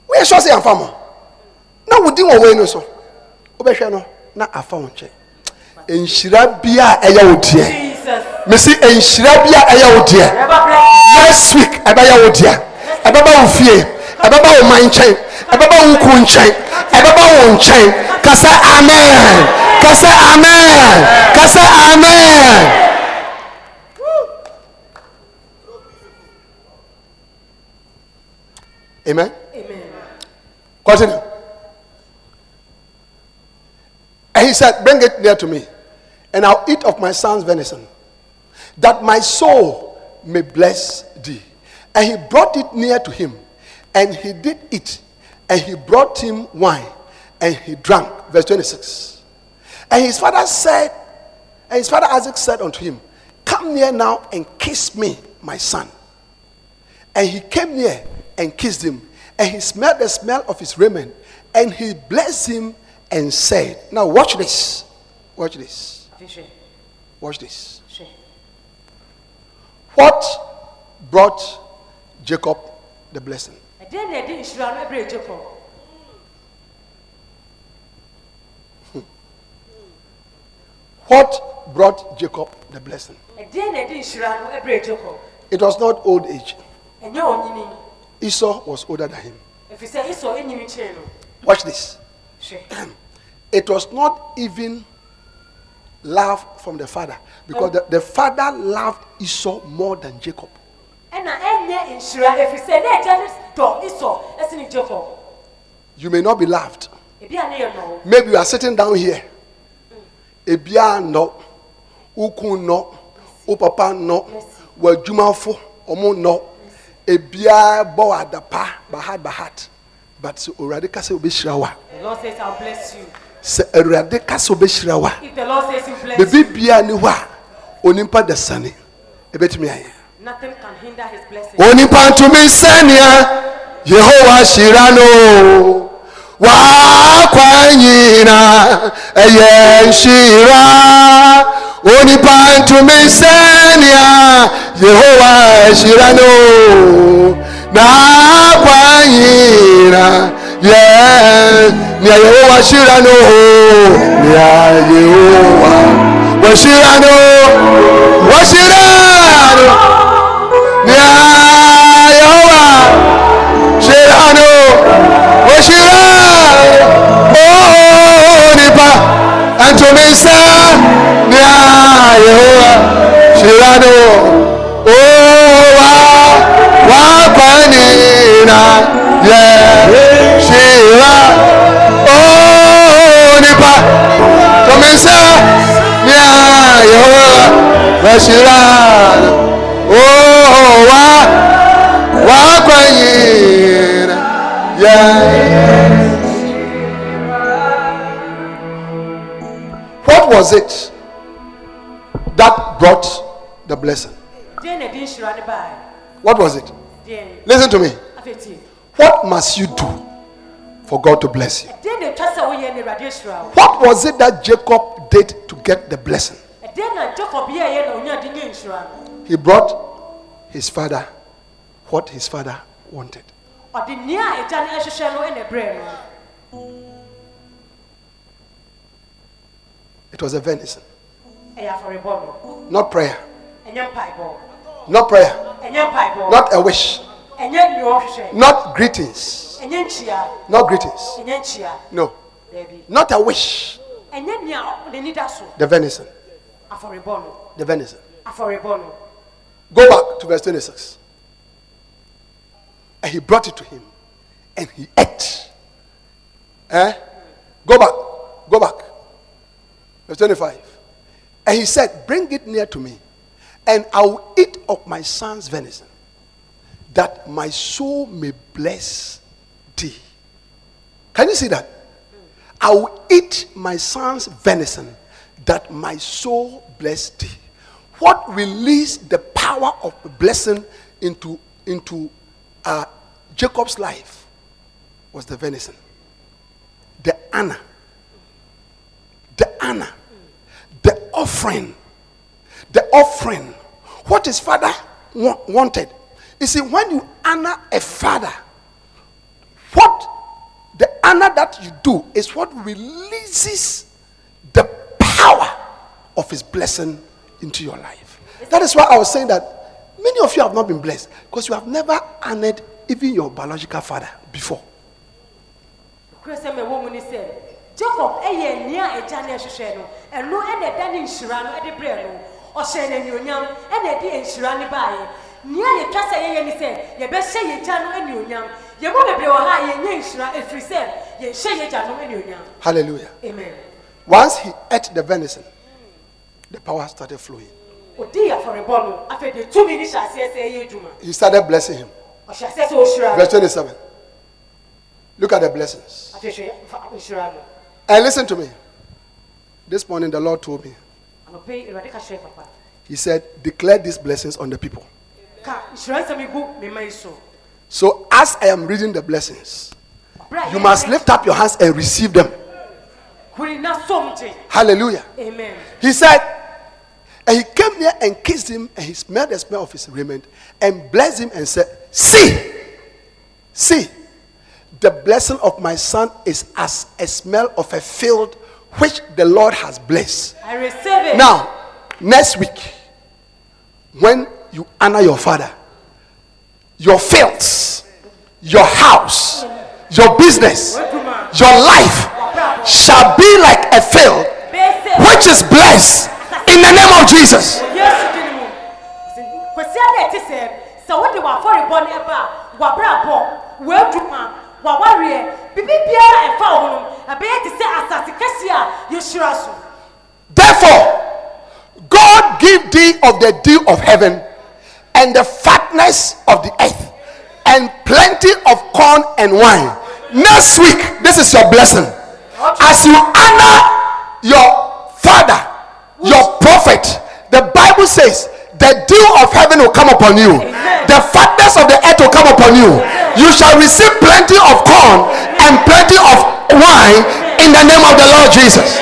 we are sure say I'm farmer. Now we didn't away no so. Ubeshia no, na afa on check. Nhyira bia ɛyɛ wo deɛ. Jesus. Mesi nhyira bia ɛyɛ wo deɛ. Whatever blessing. Next week ɛbɛyɛ wo deɛ. Ɛbɛba wo fie. Ɛbɛba wo man nkyɛn. Ɛbɛba wo ku nkyɛn. Ɛbɛba wo nkyɛn. Kasa amen. Kasa amen. Kasa amen. Amen. Amen. Continue. And he said, Bring it near to me, and I'll eat of my son's venison, that my soul may bless thee. And he brought it near to him, and he did eat, and he brought him wine, and he drank. Verse 26. And his father said, and his father Isaac said unto him, Come near now and kiss me, my son. And he came near and kissed him, and he smelled the smell of his raiment, and he blessed him and said, Now watch this. Watch this. Watch this. What brought Jacob the blessing? ɛdeɛ na ɛde nhyira no ɛbrɛ jacob What brought Jacob the blessing? ɛdeɛ na ɛde nhyira no ɛbrɛ jacob It was not old age. Esau was older than him. ɛfiri sɛ esau ɛnyini kyɛn no Watch this. (clears throat) It was not even love from the father because the, the father loved Esau more than Jacob. ɛna ɛnyɛ nhyira ɛfiri sɛ ne ɛgya ne dɔ esau ɛsi ne jacob You may not be loved. ebi a ne yɛ nɔ Maybe you are sitting down here. Ebia no, uku no, o papa no, wajumafo omo no. Ebia bo adapa bahat bahat. But so already kase obeshira wa. the lord says i'll bless you Se already kase obeshira wa. if the lord says he bless Bebi you bia ni wa. Onimpa dasani. Ebetumi aye. nothing can hinder his blessing onipa ntumi nsɛnea yehowa hyira no wakwa nyina ɛyɛ nhyira onipa ntumi nsɛnea yehowa hyira no nakwa nyina yɛ nea yehowa hyira no nea yehowa wɔhyira no wɔhyira no Nya Antomisa Nya Yehowa Shirano Oh Wa Wa Kwanina Yeah Shira Oh Nipa Tomisa Nya Yehowa Shirano Oh, wa wa kwanyina yeah. What was it that brought the blessing? deɛ na ɛde nhyira ne baeɛ What was it? Listen to me. What must you do for God to bless you? ɛdeɛ na ɛtwa sɛ woyɛ ne awurade ahyira wo What was it that Jacob did to get the blessing? ɛdeɛ na jacob yɛɛyɛ na onya de ne nhyira no He brought his father what his father wanted. It was a venison, not prayer, not prayer, not a wish, ɛnyɛ nea ɔhwehwɛ not greetings, not greetings. No, not a wish. ɛnyɛ nea n'ani da so. The venison, the venison. Go back to verse 26. And he brought it to him and he ate. Eh? Go back. Go back. Verse 25. And he said, Bring it near to me, and I will eat of my son's venison, that my soul may bless thee. Can you see that? I will eat my son's venison, that my soul bless thee. What released the power of blessing into, into uh, Jacob's life was the venison, the honor, the honor, the offering, the offering. What his father wa- wanted. You see, when you honor a father, what the honor that you do is what releases the power of his blessing into your life. That is why I was saying that many of you have not been blessed because you have never honored even your biological father before. Ne jacob ɛyɛ nea agya no ɛhwehwɛ no ɛno ɛna ɛda ne nhyira no ɛde brɛ no ɔhyɛ n'anuonyam ɛna ɛde nhyira no baeɛ nea yɛtwa sɛ yɛyɛ ne sɛ yɛbɛhyɛ yɛgya no anuonyam yɛn mu bebree wɔ ha a yɛnyɛ nhyira ɛfiri sɛ yɛnhyɛ yɛgya no anuonyam Hallelujah. amen Once he ate the venison, the power started flowing. odi afɔrebɔ no afei de tumi ne hyɛ aseɛ sɛ ɛyɛ adwuma He started blessing him. ɔhyɛ aseɛ sɛ ɔhyira Verse 27. Look at the blessings. hwɛ fa nhyira no And listen to me. This morning, the Lord told me, anɔpɛ yi awurade ka kyerɛ papa He said, Declare these blessings on the people. ka nhyira nsɛm egu me ma yi so as I am reading the blessings, you must lift up your hands and receive them. huri na som gye Hallelujah. amen He said, and he came near and kissed him, and he smelled the smell of his raiment, and blessed him and said, See, see, the blessing of my son is as a smell of a field which the Lord has blessed. i receive it Now, next week, when you honor your father, your fields, your house, your business, your life shall be like a field which is blessed in the name of Jesus. yesu di ni mu Sɛ- kwasi ada ɛte sɛ sɛ wode w'afɔrebɔ no ɛba a w'abrabɔ w'adwuma w'awareɛ biribi biara ɛfa wo ho no ɛbɛyɛ te sɛ asase kɛseɛ a yɛhyira so Therefore, God give thee of the dew of heaven and the fatness of the earth and plenty of corn and wine. Next week, this is your blessing. As you honor your father, your prophet, the Bible says the dew of heaven will come upon you, the fatness of the earth will come upon you. You shall receive plenty of corn and plenty of wine in the name of the Lord Jesus.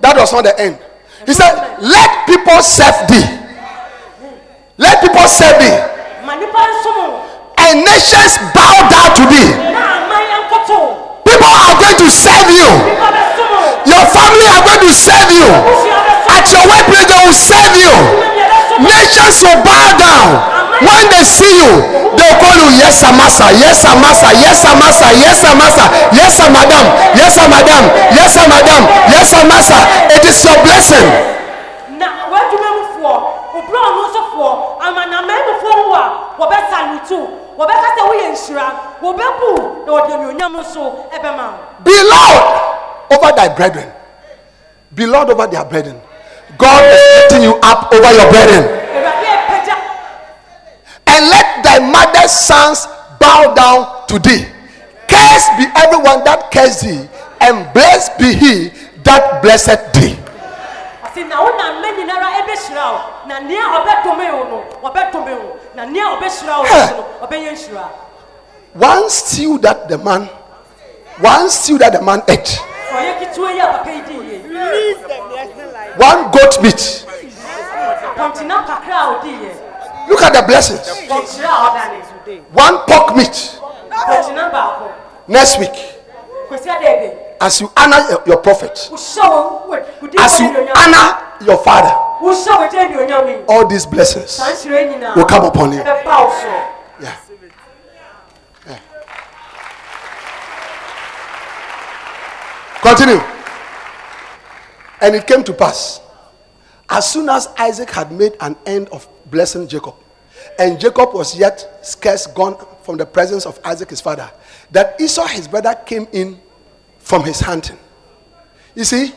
That was not the end. He said, Let people serve thee. Let people serve thee. And nations bow down to thee. People are going to serve you. Your family are going to serve you. At your workplace, they will serve you. Nations will bow down. When they see you, they will call you, Yes, sir, master. Yes, sir, master. Yes, sir, master. Yes, sir, master. Yes, sir, madam. Yes, sir, madam. Yes, sir, madam. Yes, sir, master. It is your blessing. na w'adwuma mufoɔ obura ɔno nsofoɔ amanaman mufoɔ ho a wɔbɛsa no tu wɔbɛka sɛ woyɛ nhyira wɔbɛbu na wɔde anuonyam nso ɛbɛma wo Be loud over thy brethren. Be loud over their brethren. God is lifting you up over your brethren. and let thy mother's sons bow down to thee. Cursed be everyone that cursed thee, and blessed be he that blessed thee. Ɔsi na wo na mma nyinara ɛbɛhyira wo. Na nea ɔbɛdome wo no ɔbɛdome wo. Na nea ɔbɛhyira wo no ɔbɛyɛ nhyira. One stew that the man, one stew that the man ate, ɔyɛ ketewa yi a papa yi di yie. One goat meat. pɔnkyenam kakra a ɔdi yie. Look at the blessings. pɔnkyerɛ a ɔdane One pork meat. Pɔnkyenam baako. Next week. kwasi adɛɛbɛ As you honor your- prophet, as you honor your father, all these blessings. Will come upon you. Yeah. Yeah. Continue. And it came to pass, as soon as Isaac had made an end of blessing Jacob, and Jacob was yet scarce gone from the presence of Isaac his father, that Esau his brother came in from his hunting. You see,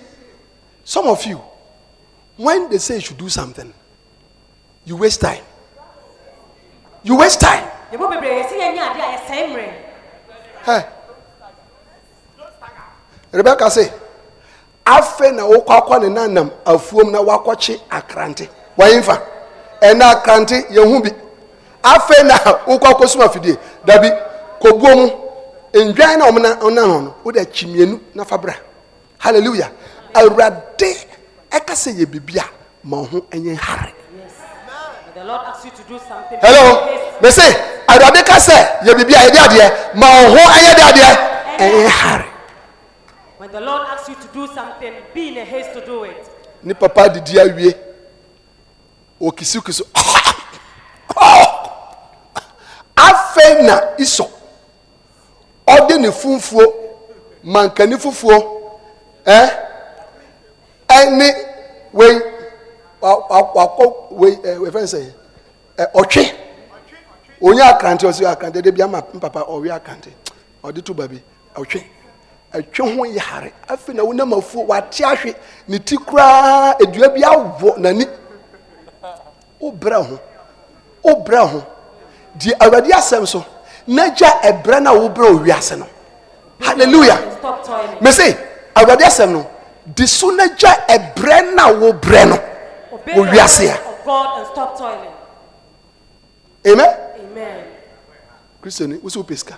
some of you, when they say you should do something, you waste time. You waste time. yɛbɔ bebree yɛsɛ yɛnyɛ adeɛ a yɛsɛe mmerɛ Hey. Rebecca say, afei na wokɔ akɔ ne nanam afuom na wakɔkye akrante wɔyemfa ɛna akrante yɛhu bi afei na wokɔ akɔ sum afidie dabi kɔbuo mu ndwan na ɔmna ɔna no no wode akyi mmienu na fa bra. Halleluja awurade ɛka sɛ yɛ biribi a ma wo ho ɛnyɛ hare hello? Yes. me se awurade ka sɛ yɛ biribi a yɛde adeɛ ma wo ho ɛnyɛ de adeɛ ɛnyɛ hare when the lord asks you to do something be in a haste to do it. Ne papa didi awie. Okisikiso (laughs) afei na isɔ ɔde ne funfuo mankani fufuo ɛ ɛne wei wa- wa- wakɔ wei ɛ wɛfɛn sɛ ɛ ɔtwe onye akrante ɔsi akrante de bi ama mpapa ɔwe akrante ɔde to baabi ɔtwe ɛtwe ho yare afei na wonam afuo wate ahwe ne ti koraa edua bi awɔ n'ani wobrɛ ho wobrɛ ho deɛ awurade asɛm so n'agya ɛbrɛ na wɔbrɛ owiase no. Hallelujah. Mese awurade asɛm no di so n'agya ɛbrɛ na wɔbrɛ no owiase a. amen? Kristiani wosi wo pesika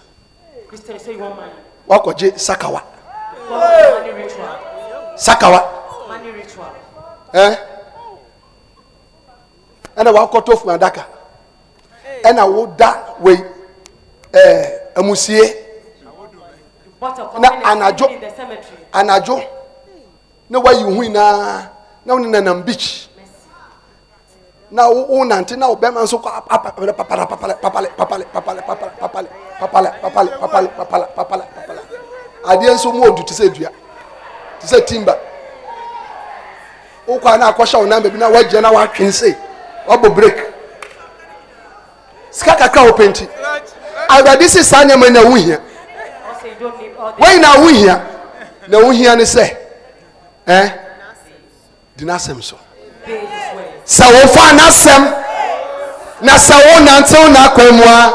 wakɔgye sakawa. Sakawa. Ɛn ɛna wakɔtɔ funadaka ɛna woda wei a Na anadwo- anadwo na wayi hui naa na wone nanam beach na wo nante na wo bɛrima nso kɔ ap- ap- papale papale papale papale papale papale papale papale papale papale papale papale papale adeɛ nso mu odu te sɛ dua te sɛ timba wokɔ a na akɔhyɛ wo nan baabi na woagyina na woatwe nse woabɔ break sika kakra wo penti awurade se saa nneɛma na wo hia. Wɔn nyinaa wo hia. Na wo hia ne sɛ ɛn di n'asɛm so. Sɛ wofa n'asɛm na sɛ wo nantew n'akwan mu a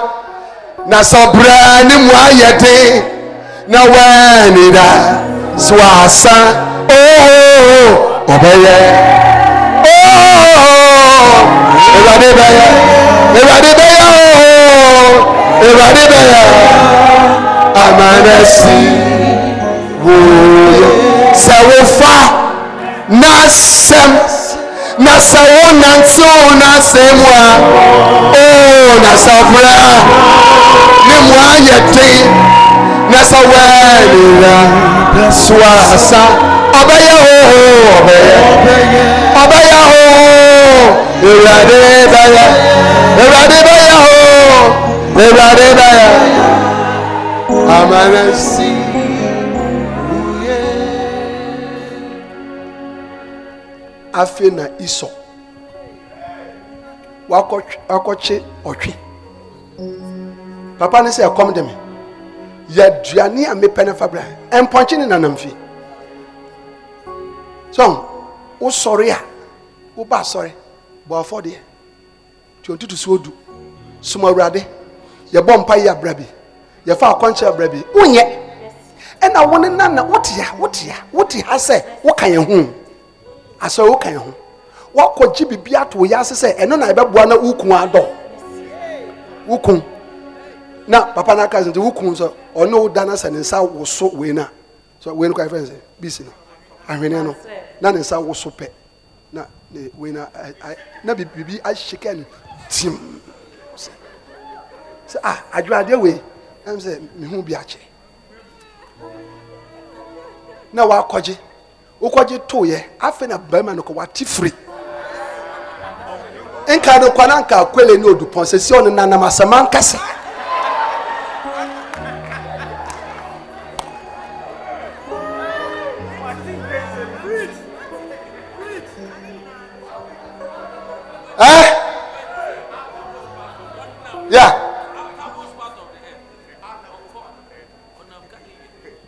na sɛ ɔbraa ne mu ayɛ den na wɔani da so asa oo ɔbɛyɛ. Oo ewurade bɛyɛ. Ewurade bɛyɛ oo bɛyɛ amanasi wòye sɛ wofa n'asɛm na sɛ wo nantew n'asɛm mu a oo na sɛ ɔbra ne mu ayɛ den na sɛ wɔanira so asa ɔbɛyɛ oo ɔbɛyɛ ɔbɛyɛ oo ewurade bɛyɛ ewurade bɛyɛ oo bɛyɛ amanasi afei na wakɔtwe wakɔkye ɔtwe papa ne sɛ ɛkɔm de me yɛ aduane a mepɛ ne fa bra mpɔnkye ne nanam fi so wosɔre a woba asɔre bɔ afɔdeɛ nti ɔntutu so odu. Som awurade yɛbɔ mpa yi abra bi. Yɛfa akɔnkyɛ abra bi. Wonyɛ. Ɛna wo ne nam na wote ha wote ha wote ha sɛ woka yɛn ho. Asɛ woka yɛn ho. Woakɔgye biribi ato wo yɛ ase sɛ ɛno na ɛbɛboa na wokun adɔ. Wokun na papa no aka sɛ nti wokun sɛ ɔne wo da no sɛ ne nsa woso wei no a so wei no kɔ ɛfɛ sɛ bisi no. Ahweneɛ no. Na ne nsa woso pɛ. Na ne wei no a- a- na bi- biribi ahyeka no tim. sɛ sɛ ah adwoadeɛ wei ɛm sɛ mehu bi akyɛ na wakɔgye wokɔgye toyɛ afei na barima no kɔ wate firi. Nka no kwa na nka akwele ne odupɔn sɛ si ɔno nanam asɛm ankasa Eh? Yeah.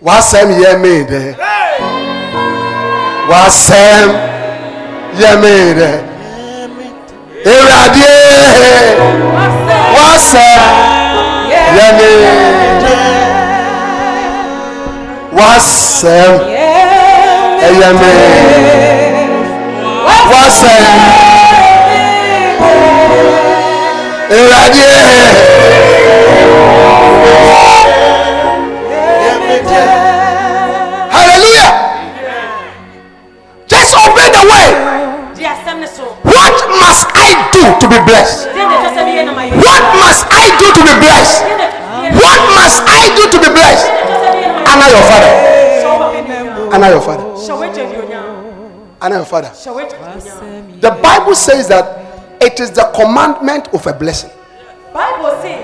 Wasɛm yɛ mee dɛ. Wasɛm yɛ mee dɛ. Ewurade mee. Wasɛm. Ewurade. Hallelujah. Just obey the so What must I do to be blessed? What must I do to be blessed? What must I do to be blessed? Honor your father. Honor your father. Honor your father. The Bible says that it is the commandment of a blessing bible se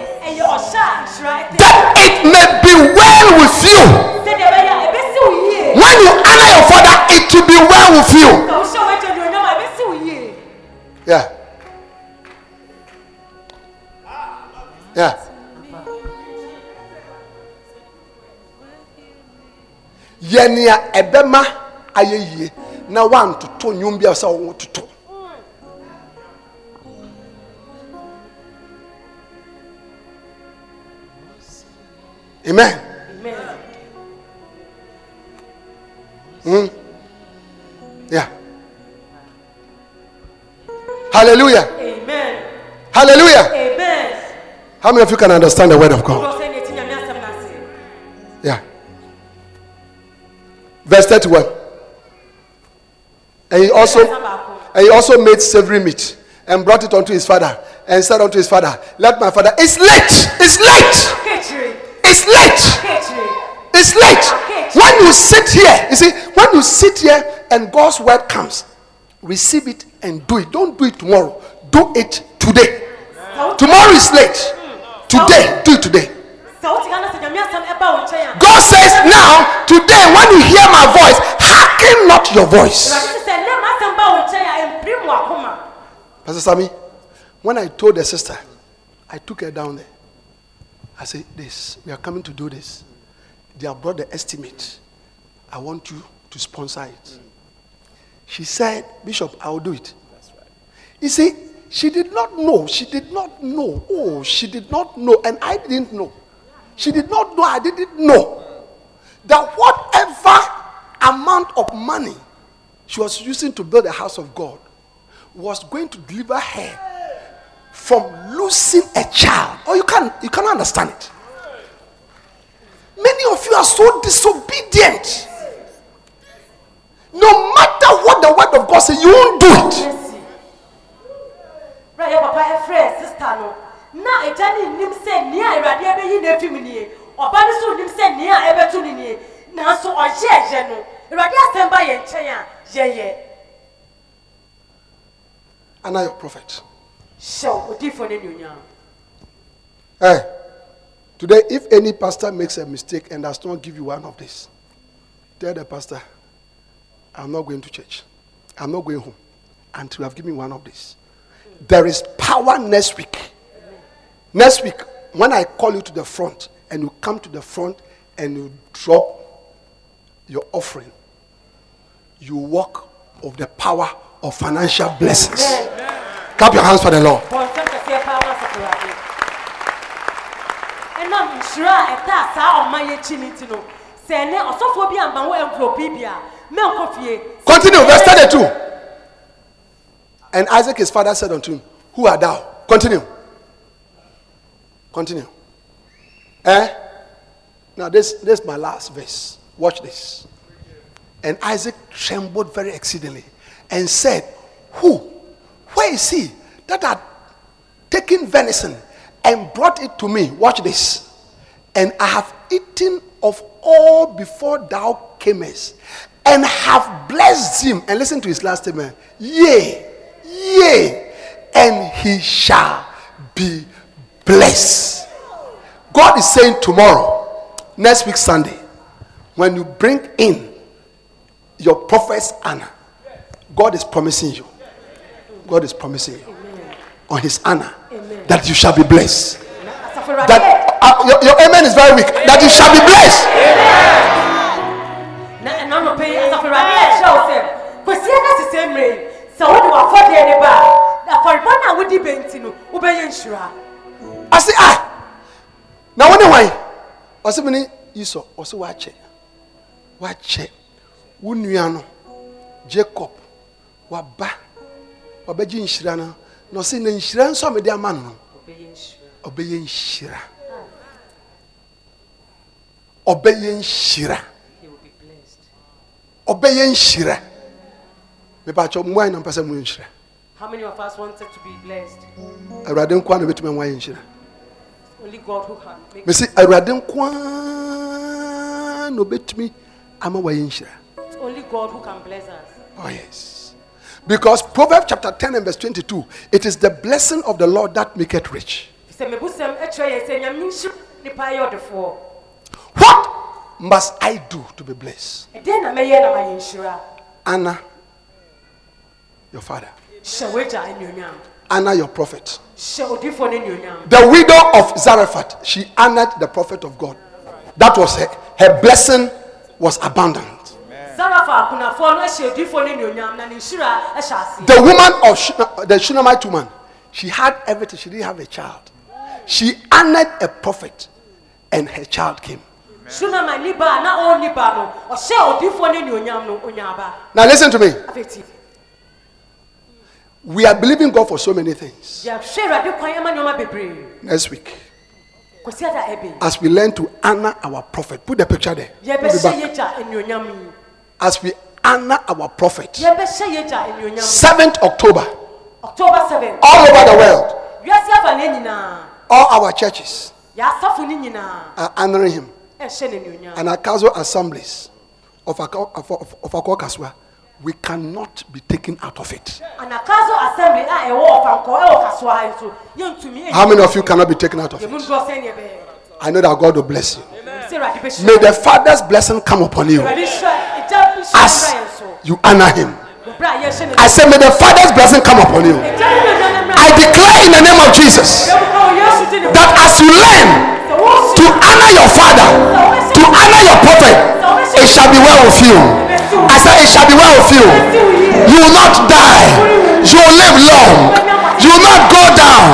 ɛyɛ ɔhyɛ a nhyira ɛte that it may be well with you. sɛdeɛ ɛbɛyɛ a ɛbɛsi wo yie When you honor your father, it will be well with you. sɛ wohyɛ w'agya ni onyam a ɛbɛsi wo yie Yeah. Yeah. yɛ nea ɛbɛma ayɛ yie na wantoto nnwom bi a sɛ wɔn toto amen. Mm. yeah. Hallelujah. Amen. Hallelujah. Amen. How many of you can understand the word of god? Wodɔ sɛ ne ɛti nyame asɛm no ase Yeah. Verse 31. And he also and he also made savory meat and brought it unto his father and said unto his father, Let my father it's late, it's late, it's late, it's late. When you sit here, you see, when you sit here and God's word comes, receive it and do it. Don't do it tomorrow. Do it today. Tomorrow is late. Today, do it today. God says now, today, when you hear my voice, hearken not your voice. Pastor Sammy, when I told the sister, I took her down there. I said, This, we are coming to do this. They have brought the estimate. I want you to sponsor it. She said, Bishop, I will do it. You see, she did not know. She did not know. Oh, she did not know. And I didn't know. She did not know. I didn't know. That whatever amount of money she was using to build the house of God was going to deliver her from losing a child. Oh, you can't you cannot understand it. Many of you are so disobedient. No matter what the word of God says, you won't do it. Mercy. Bra yɛ papa ɛfrɛ sista no na agya ne nnim sɛ nea awurade ɛbɛyi na efi mu nie ɔba no so nnim sɛ nea ɛbɛto no nie nanso ɔyɛ ɛyɛ no awurade asɛm ba yɛn nkyɛn a yɛyɛ Honor your prophet. Hyɛw odiifo ne nuonyam Hey, today, if any pastor makes a mistake and does not give you one of this, tell the pastor, I'm not going to church. I'm not going home until you have given me one of this. There is power next week. Next week, when I call you to the front and you come to the front and you drop your offering, you walk of the power of financial blessings. Clap your hands for the Lord. bɔnsɛm kɛseɛ paa ma asafo awurade ɛnam nhyira a ɛtaa saa ɔman yɛ akyi ne nti no sɛ ɛnɛ ɔsɔfoɔ bi amba wo envelope yi bi a mɛnkɔ fie Continue, verse 32. And Isaac his father said unto him, Who art thou? Continue. Continue. Eh? Now, this, this is my last verse. Watch this. And Isaac trembled very exceedingly and said, Who? Where is he that had taken venison and brought it to me? Watch this. And I have eaten of all before thou camest, and have blessed him. And listen to his last statement. Yea, yea, and he shall be blessed. God is saying tomorrow, next week Sunday, when you bring in your prophet's honor, God is promising you. God is promising you on his honor that you shall be blessed. asafo awurade That uh, your, your amen is very weak. That you shall be blessed. na ɛna nɔpɛ yi asafo awurade ɛkyerɛ wo sɛ kwasia no sesɛ mmerɛ yi sɛ wode wafɔdeɛ ne ba a afɔrebɔ no a wodi bɛnti no wobɛyɛ nhyira I say, ah. Now when why? I say, many Esau. I say, watch it. Watch it. Wunyano, Jacob, waba, wabɛgye nhyira no na. Ɔse na nhyira nso mede ama no no. Nhyira ɔbɛyɛ nhyira ɔbɛyɛ nhyira ɔbɛyɛ nhyira mepakyɛ mmoa na mpɛ sɛ moyɛ nhyira how many of us wanted to be blessed? Awurade nkoa na bɛtumi ama yɛ nhyira only god who can make mesi awurade nkoa na ɔbɛtumi ama wayɛ nhyira It's only god who can bless us. Oh, yes. Because Proverbs chapter 10 and verse 22, it is the blessing of the Lord that maketh rich. sɛ mebusɛm ɛkyerɛ yɛn sɛ nyame nhyira nipa yɛ ɔdefoɔ What must I do to be blessed? ɛdeɛn na mɛyɛ na mayɛ nhyira Anna, your father. hyɛ wagya anuonyam Anna, your prophet. hyɛ odifoɔ no anuonyam The widow of Zarephath, she honored the prophet of God. That was her, her blessing was abundant. The woman of Shuna, uh, the Shunammite woman, she had everything. She didn't have a child. She honored a prophet, and her child came. sunama ni na ɔnni ba no ɔhyɛ odifoɔ no anuonyam no onyaaba Now listen to me. We are believing God for so many things. yɛhwɛ awurade kwan ɛma nneɔma bebree Next week, kwasi ada ɛbɛ as we learn to honor our prophet, put the picture there. Put it yɛbɛhyɛ back. yɛgya anuonyam yi As we honor our prophet, yɛbɛhyɛ yɛgya anuonyam 7th October, october 7 all over the world, wiase afa ne nyinaa all our churches yɛasafo no nyinaa are honoring him. ɛhyɛ ne anuonyam And our council assemblies of of of- of Akwa Kaswa, we cannot be taken out of it. anagkazo assembly ah, eh, a ɛwɔ ɔfankɔ ɛwɔ eh, kasoa ah, ha eh, nso yɛntumi How many of you cannot be taken out of it? ndɔ sɛneɛ bɛyɛ I know that God will bless you. sɛ awurade bɛhyira May the Father's blessing come upon you as you honor him. I say, may the Father's blessing come upon you. I declare in the name of Jesus that as you learn to honor your father, to honor your prophet, it shall be well with you. I say, it shall be well with you. You will not die. You will live long. You will not go down.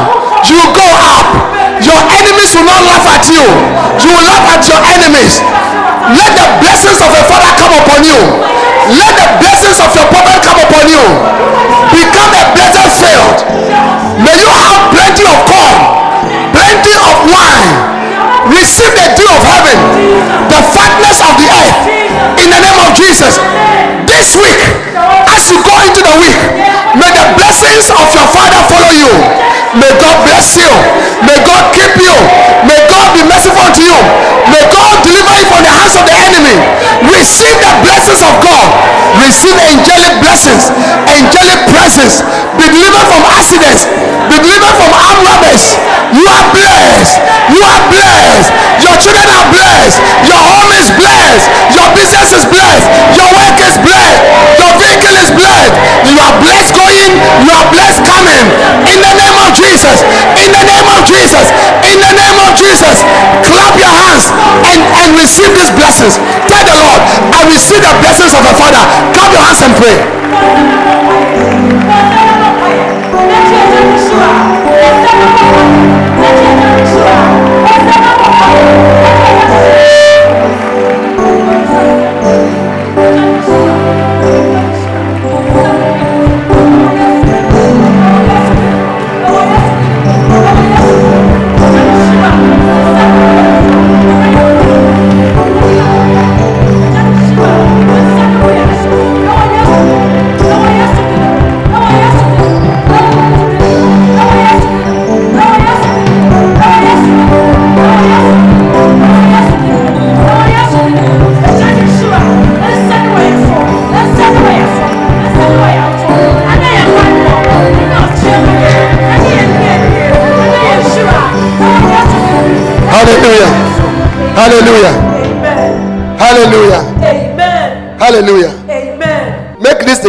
You will go up. Your enemies will not laugh at you. You will laugh at your enemies. Let the blessings of your father come upon you. Let the blessings of your prophet come upon you. Become a blessed field. May you have plenty of corn, plenty of wine. Receive the dew of heaven, the fatness of the earth, in the name of Jesus. This week, as you go into the week, may the blessings of your father follow you. May God bless you. May God keep you. May God be merciful to you. May God deliver you from the hands of the enemy. Receive the blessings of God. Receive angelic blessings, angelic presence. Be delivered from accidents. Be delivered from armed robbers. You are blessed. You are blessed. Your children are blessed. Your home is blessed. Your business is blessed. Your work is blessed. Your vehicle is blessed. You are blessed going. You are blessed coming. In the name of Jesus. In the name of Jesus. In the name of Jesus. Clap your hands and, and receive these blessings. Tell the Lord, I receive the blessings of the Father. Clap your hands and pray.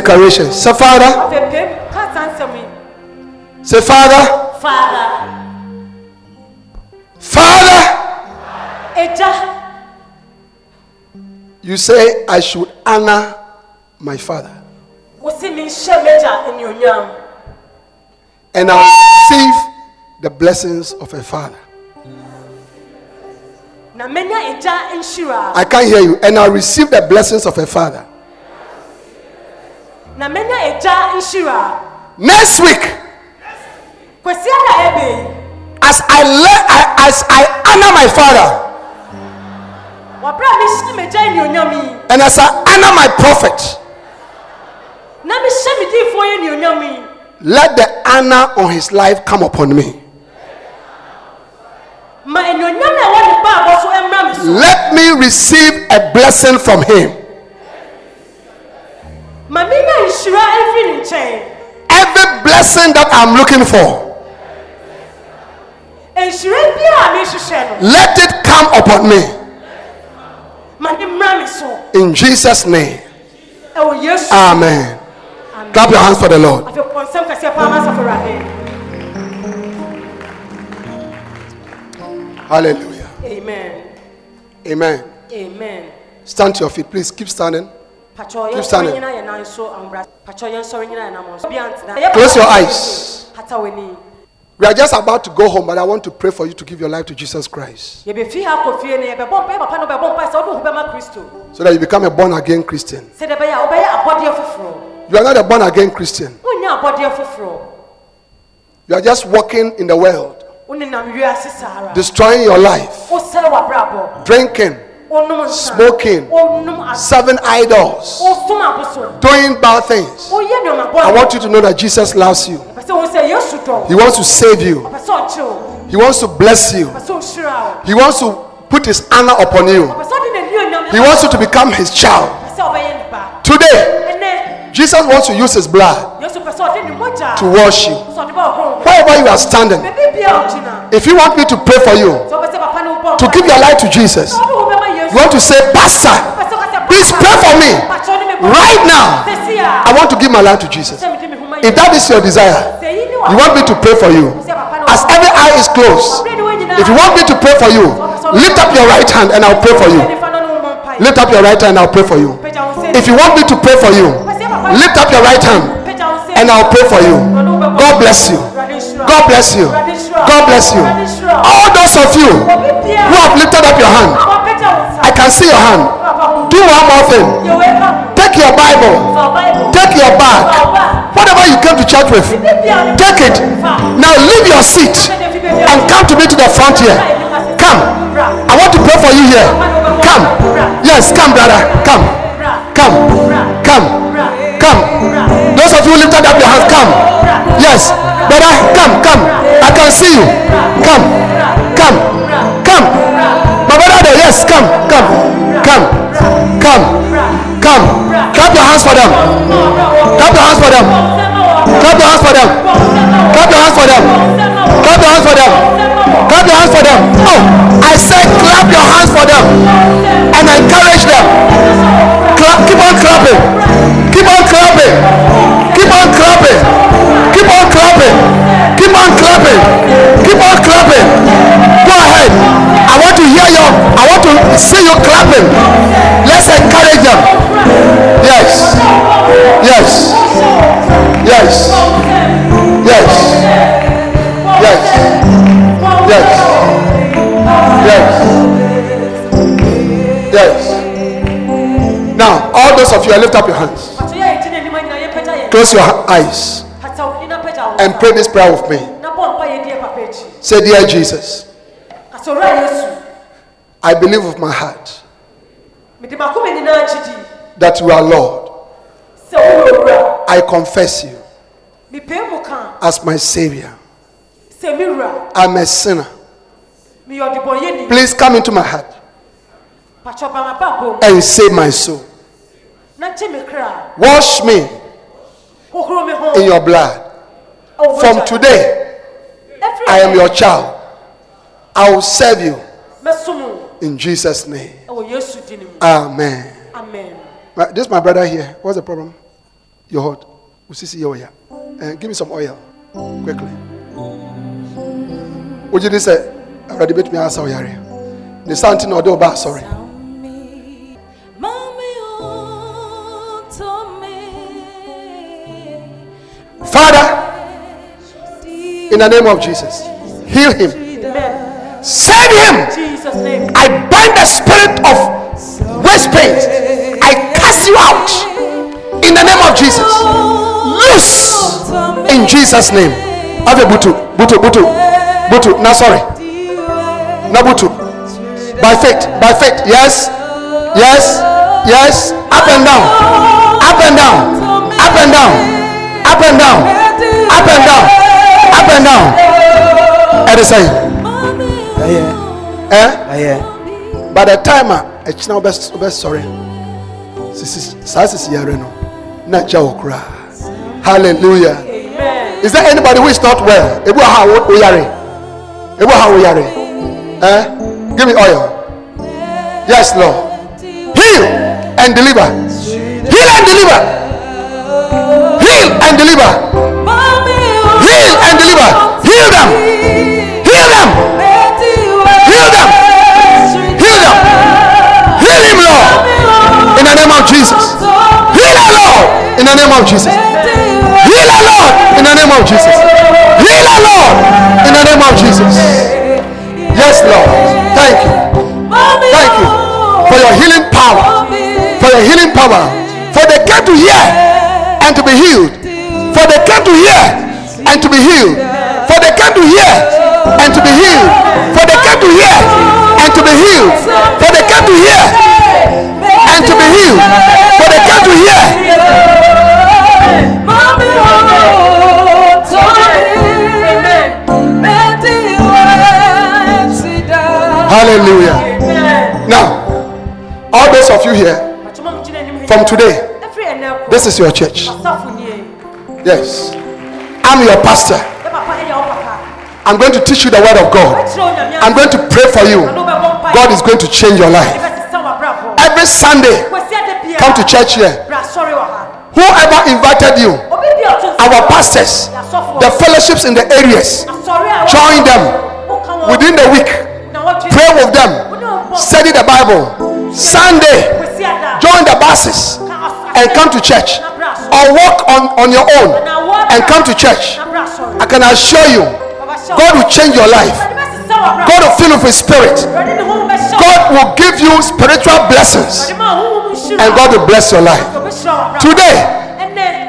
Declaration. Say, Father, afei pem ka saa nsɛm say, Father, Father, agya you say I should honor my father. Wosi mi nhyɛ m'agya anuonyam and I'll receive the blessings of a father. na menya agya nhyira I can't hear you. And I'll receive the blessings of a father. Next week. As I as I honor my father. And as I honor my prophet. Let the honor on his life come upon me. Let me receive a blessing from him. Every blessing that I'm looking for, nhyira bi a mehwehwɛ no let it come upon me. ma ne mmra so In Jesus' name. yesu Amen. Clap your hands for the Lord. afei pɔ nsɛm kɛseɛ paa ma asafo awurade Hallelujah. amen Amen. amen Stand to your feet. Please keep standing. Close your eyes. We are just about to go home, but I want to pray for you to give your life to Jesus Christ. So that you become a born again Christian. You are not a born again Christian. You are just walking in the world, destroying your life, drinking. smoking, serving idols, doing bad things. I want you to know that Jesus loves you. He wants to save you. He wants to bless you. He wants to put his honor upon you. He wants you to become his child. Today, Jesus wants to use his blood to wash you. Wherever you are standing, if you want me to pray for you, to give your life to Jesus, you want to say, Pastor, pɛ sɛ ɔka sɛ please pray for me. Pakyɛ ɔde me bɔ Right now, I want to give my life to Jesus. sɛ mede me ho ma If that is your desire, sɛ yi ne you want me to pray for you. As every eye is closed, if you want me to pray for you, lift up your right hand and I'll pray for you. Lift up your right hand and I'll pray for you. If you want me to pray for you, lift up your right hand and I'll pray for you. God bless you. God bless you. God bless you. All those of you who have lifted up your hand, I can see your hand. Do one more thing. Take your Bible, take your bag, whatever you came to church with, take it. Now leave your seat and come to me to the front here. Come. I want to pray for you here. Come. Yes, come, brother. Come. Come. Come. Come. Those of you lifted up your hands, come. Yes. Brother, come, come. I can see you. Come. Come. Come. There, yes, come, come, come, come, come. Clap your hands for them. Clap your hands for them. Clap your hands for them. Clap your hands for them. Clap your hands for them. Clap your hands for them. Oh, I said clap your hands for them and encourage them. Clap, keep on clapping. Keep on clapping. Keep on clapping. Keep on clapping. Keep on clapping. Keep on clapping. Go ahead. I want to hear you. I want to see you clapping. Let's encourage them. Yes. Yes. Yes. Yes. Yes. Yes. Yes. Yes. Now, all those of you, lift up your hands. Close your eyes and pray this prayer with me. Say, Dear Jesus, I believe with my heart that you are Lord. I confess you as my Savior. I'm a sinner. Please come into my heart and save my soul. Wash me in your blood. From today, I am your child. I will serve you in Jesus' name. Amen. amen My, this is my brother here. What's the problem? Usisi Yoya. Uh, give me some oil. Quickly. Would you just say, I already bet me ass oyare. The something or do bad, sorry. Father, in the name of Jesus, heal him. Save him. I bind the spirit of waist pains. I cast you out in the name of Jesus. Loose in Jesus' name. Have a butu, butu, butu, butu. No, sorry. No butu. By faith, by faith. Yes, yes, yes. Up and down, up and down, up and down, up and down, up and down, up and down. At the same. Eh? by the time a ɛkyina wobɛ wobɛ sɔre sisi saa sisi yare no na nkyɛ wɔ koraa hallelujah. Is there anybody who is not well? Ebi wɔ ha a wo wo yare. Ebi wɔ ha wo yare. Eh? Give me oil. Yes lord. Heal and deliver. Heal and deliver. Heal and deliver. Heal and deliver. Heal them the name of jesus. Heal her lord in the name of jesus. Heal her lord in the name of jesus. Heal her lord in the name of jesus. Yes lord. Thank you. Thank you for your healing power for your healing power for they came to hear and to be healed for they came to hear and to be healed for they came to hear and to be healed for they came to hear and to be healed for they came to hear and to be healed. But they came to hear hallelujah. Now all those of you here from today this is your church. Yes. I'm your pastor. I'm going to teach you the word of god. I'm going to pray for you. God is going to change your life every sunday come to church here. Whoever invited you our pastors the fellowships in the areas join them within the week. Pray with them. Study the bible. Sunday join the buses and come to church. Or walk on, on your own and come to church. I can assure you god will change your life. God will fill you with spirit god will give you spiritual blessings. And god will bless your life. Today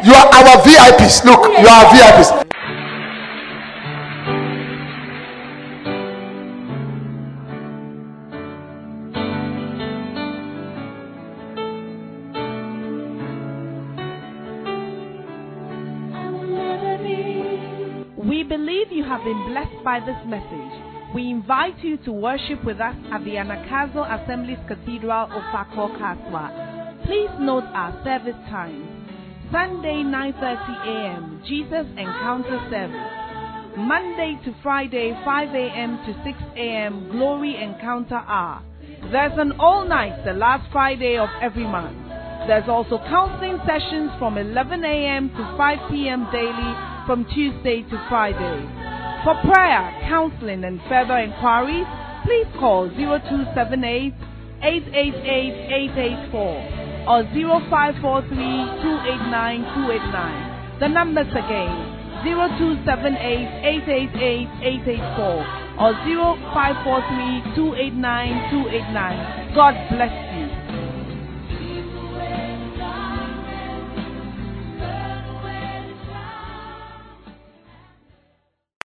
you are our vips look you are vips We believe you have been blessed by this message. We invite you to worship with us at the Anagkazo Assemblies Cathedral of Fako Kaswa. Please note our service times. Sunday 9:30 a.m. Jesus Encounter Service. Monday to Friday 5 a.m. to 6 a.m. Glory Encounter Hour. There's an all night the last Friday of every month. There's also counseling sessions from 11 a.m. to 5 p.m. daily from Tuesday to Friday. For prayer, counseling, and further inquiries, please call 0278 888 884 or 0543 289 289. The numbers again 0278 888 884 or 0543 289 289. God bless you.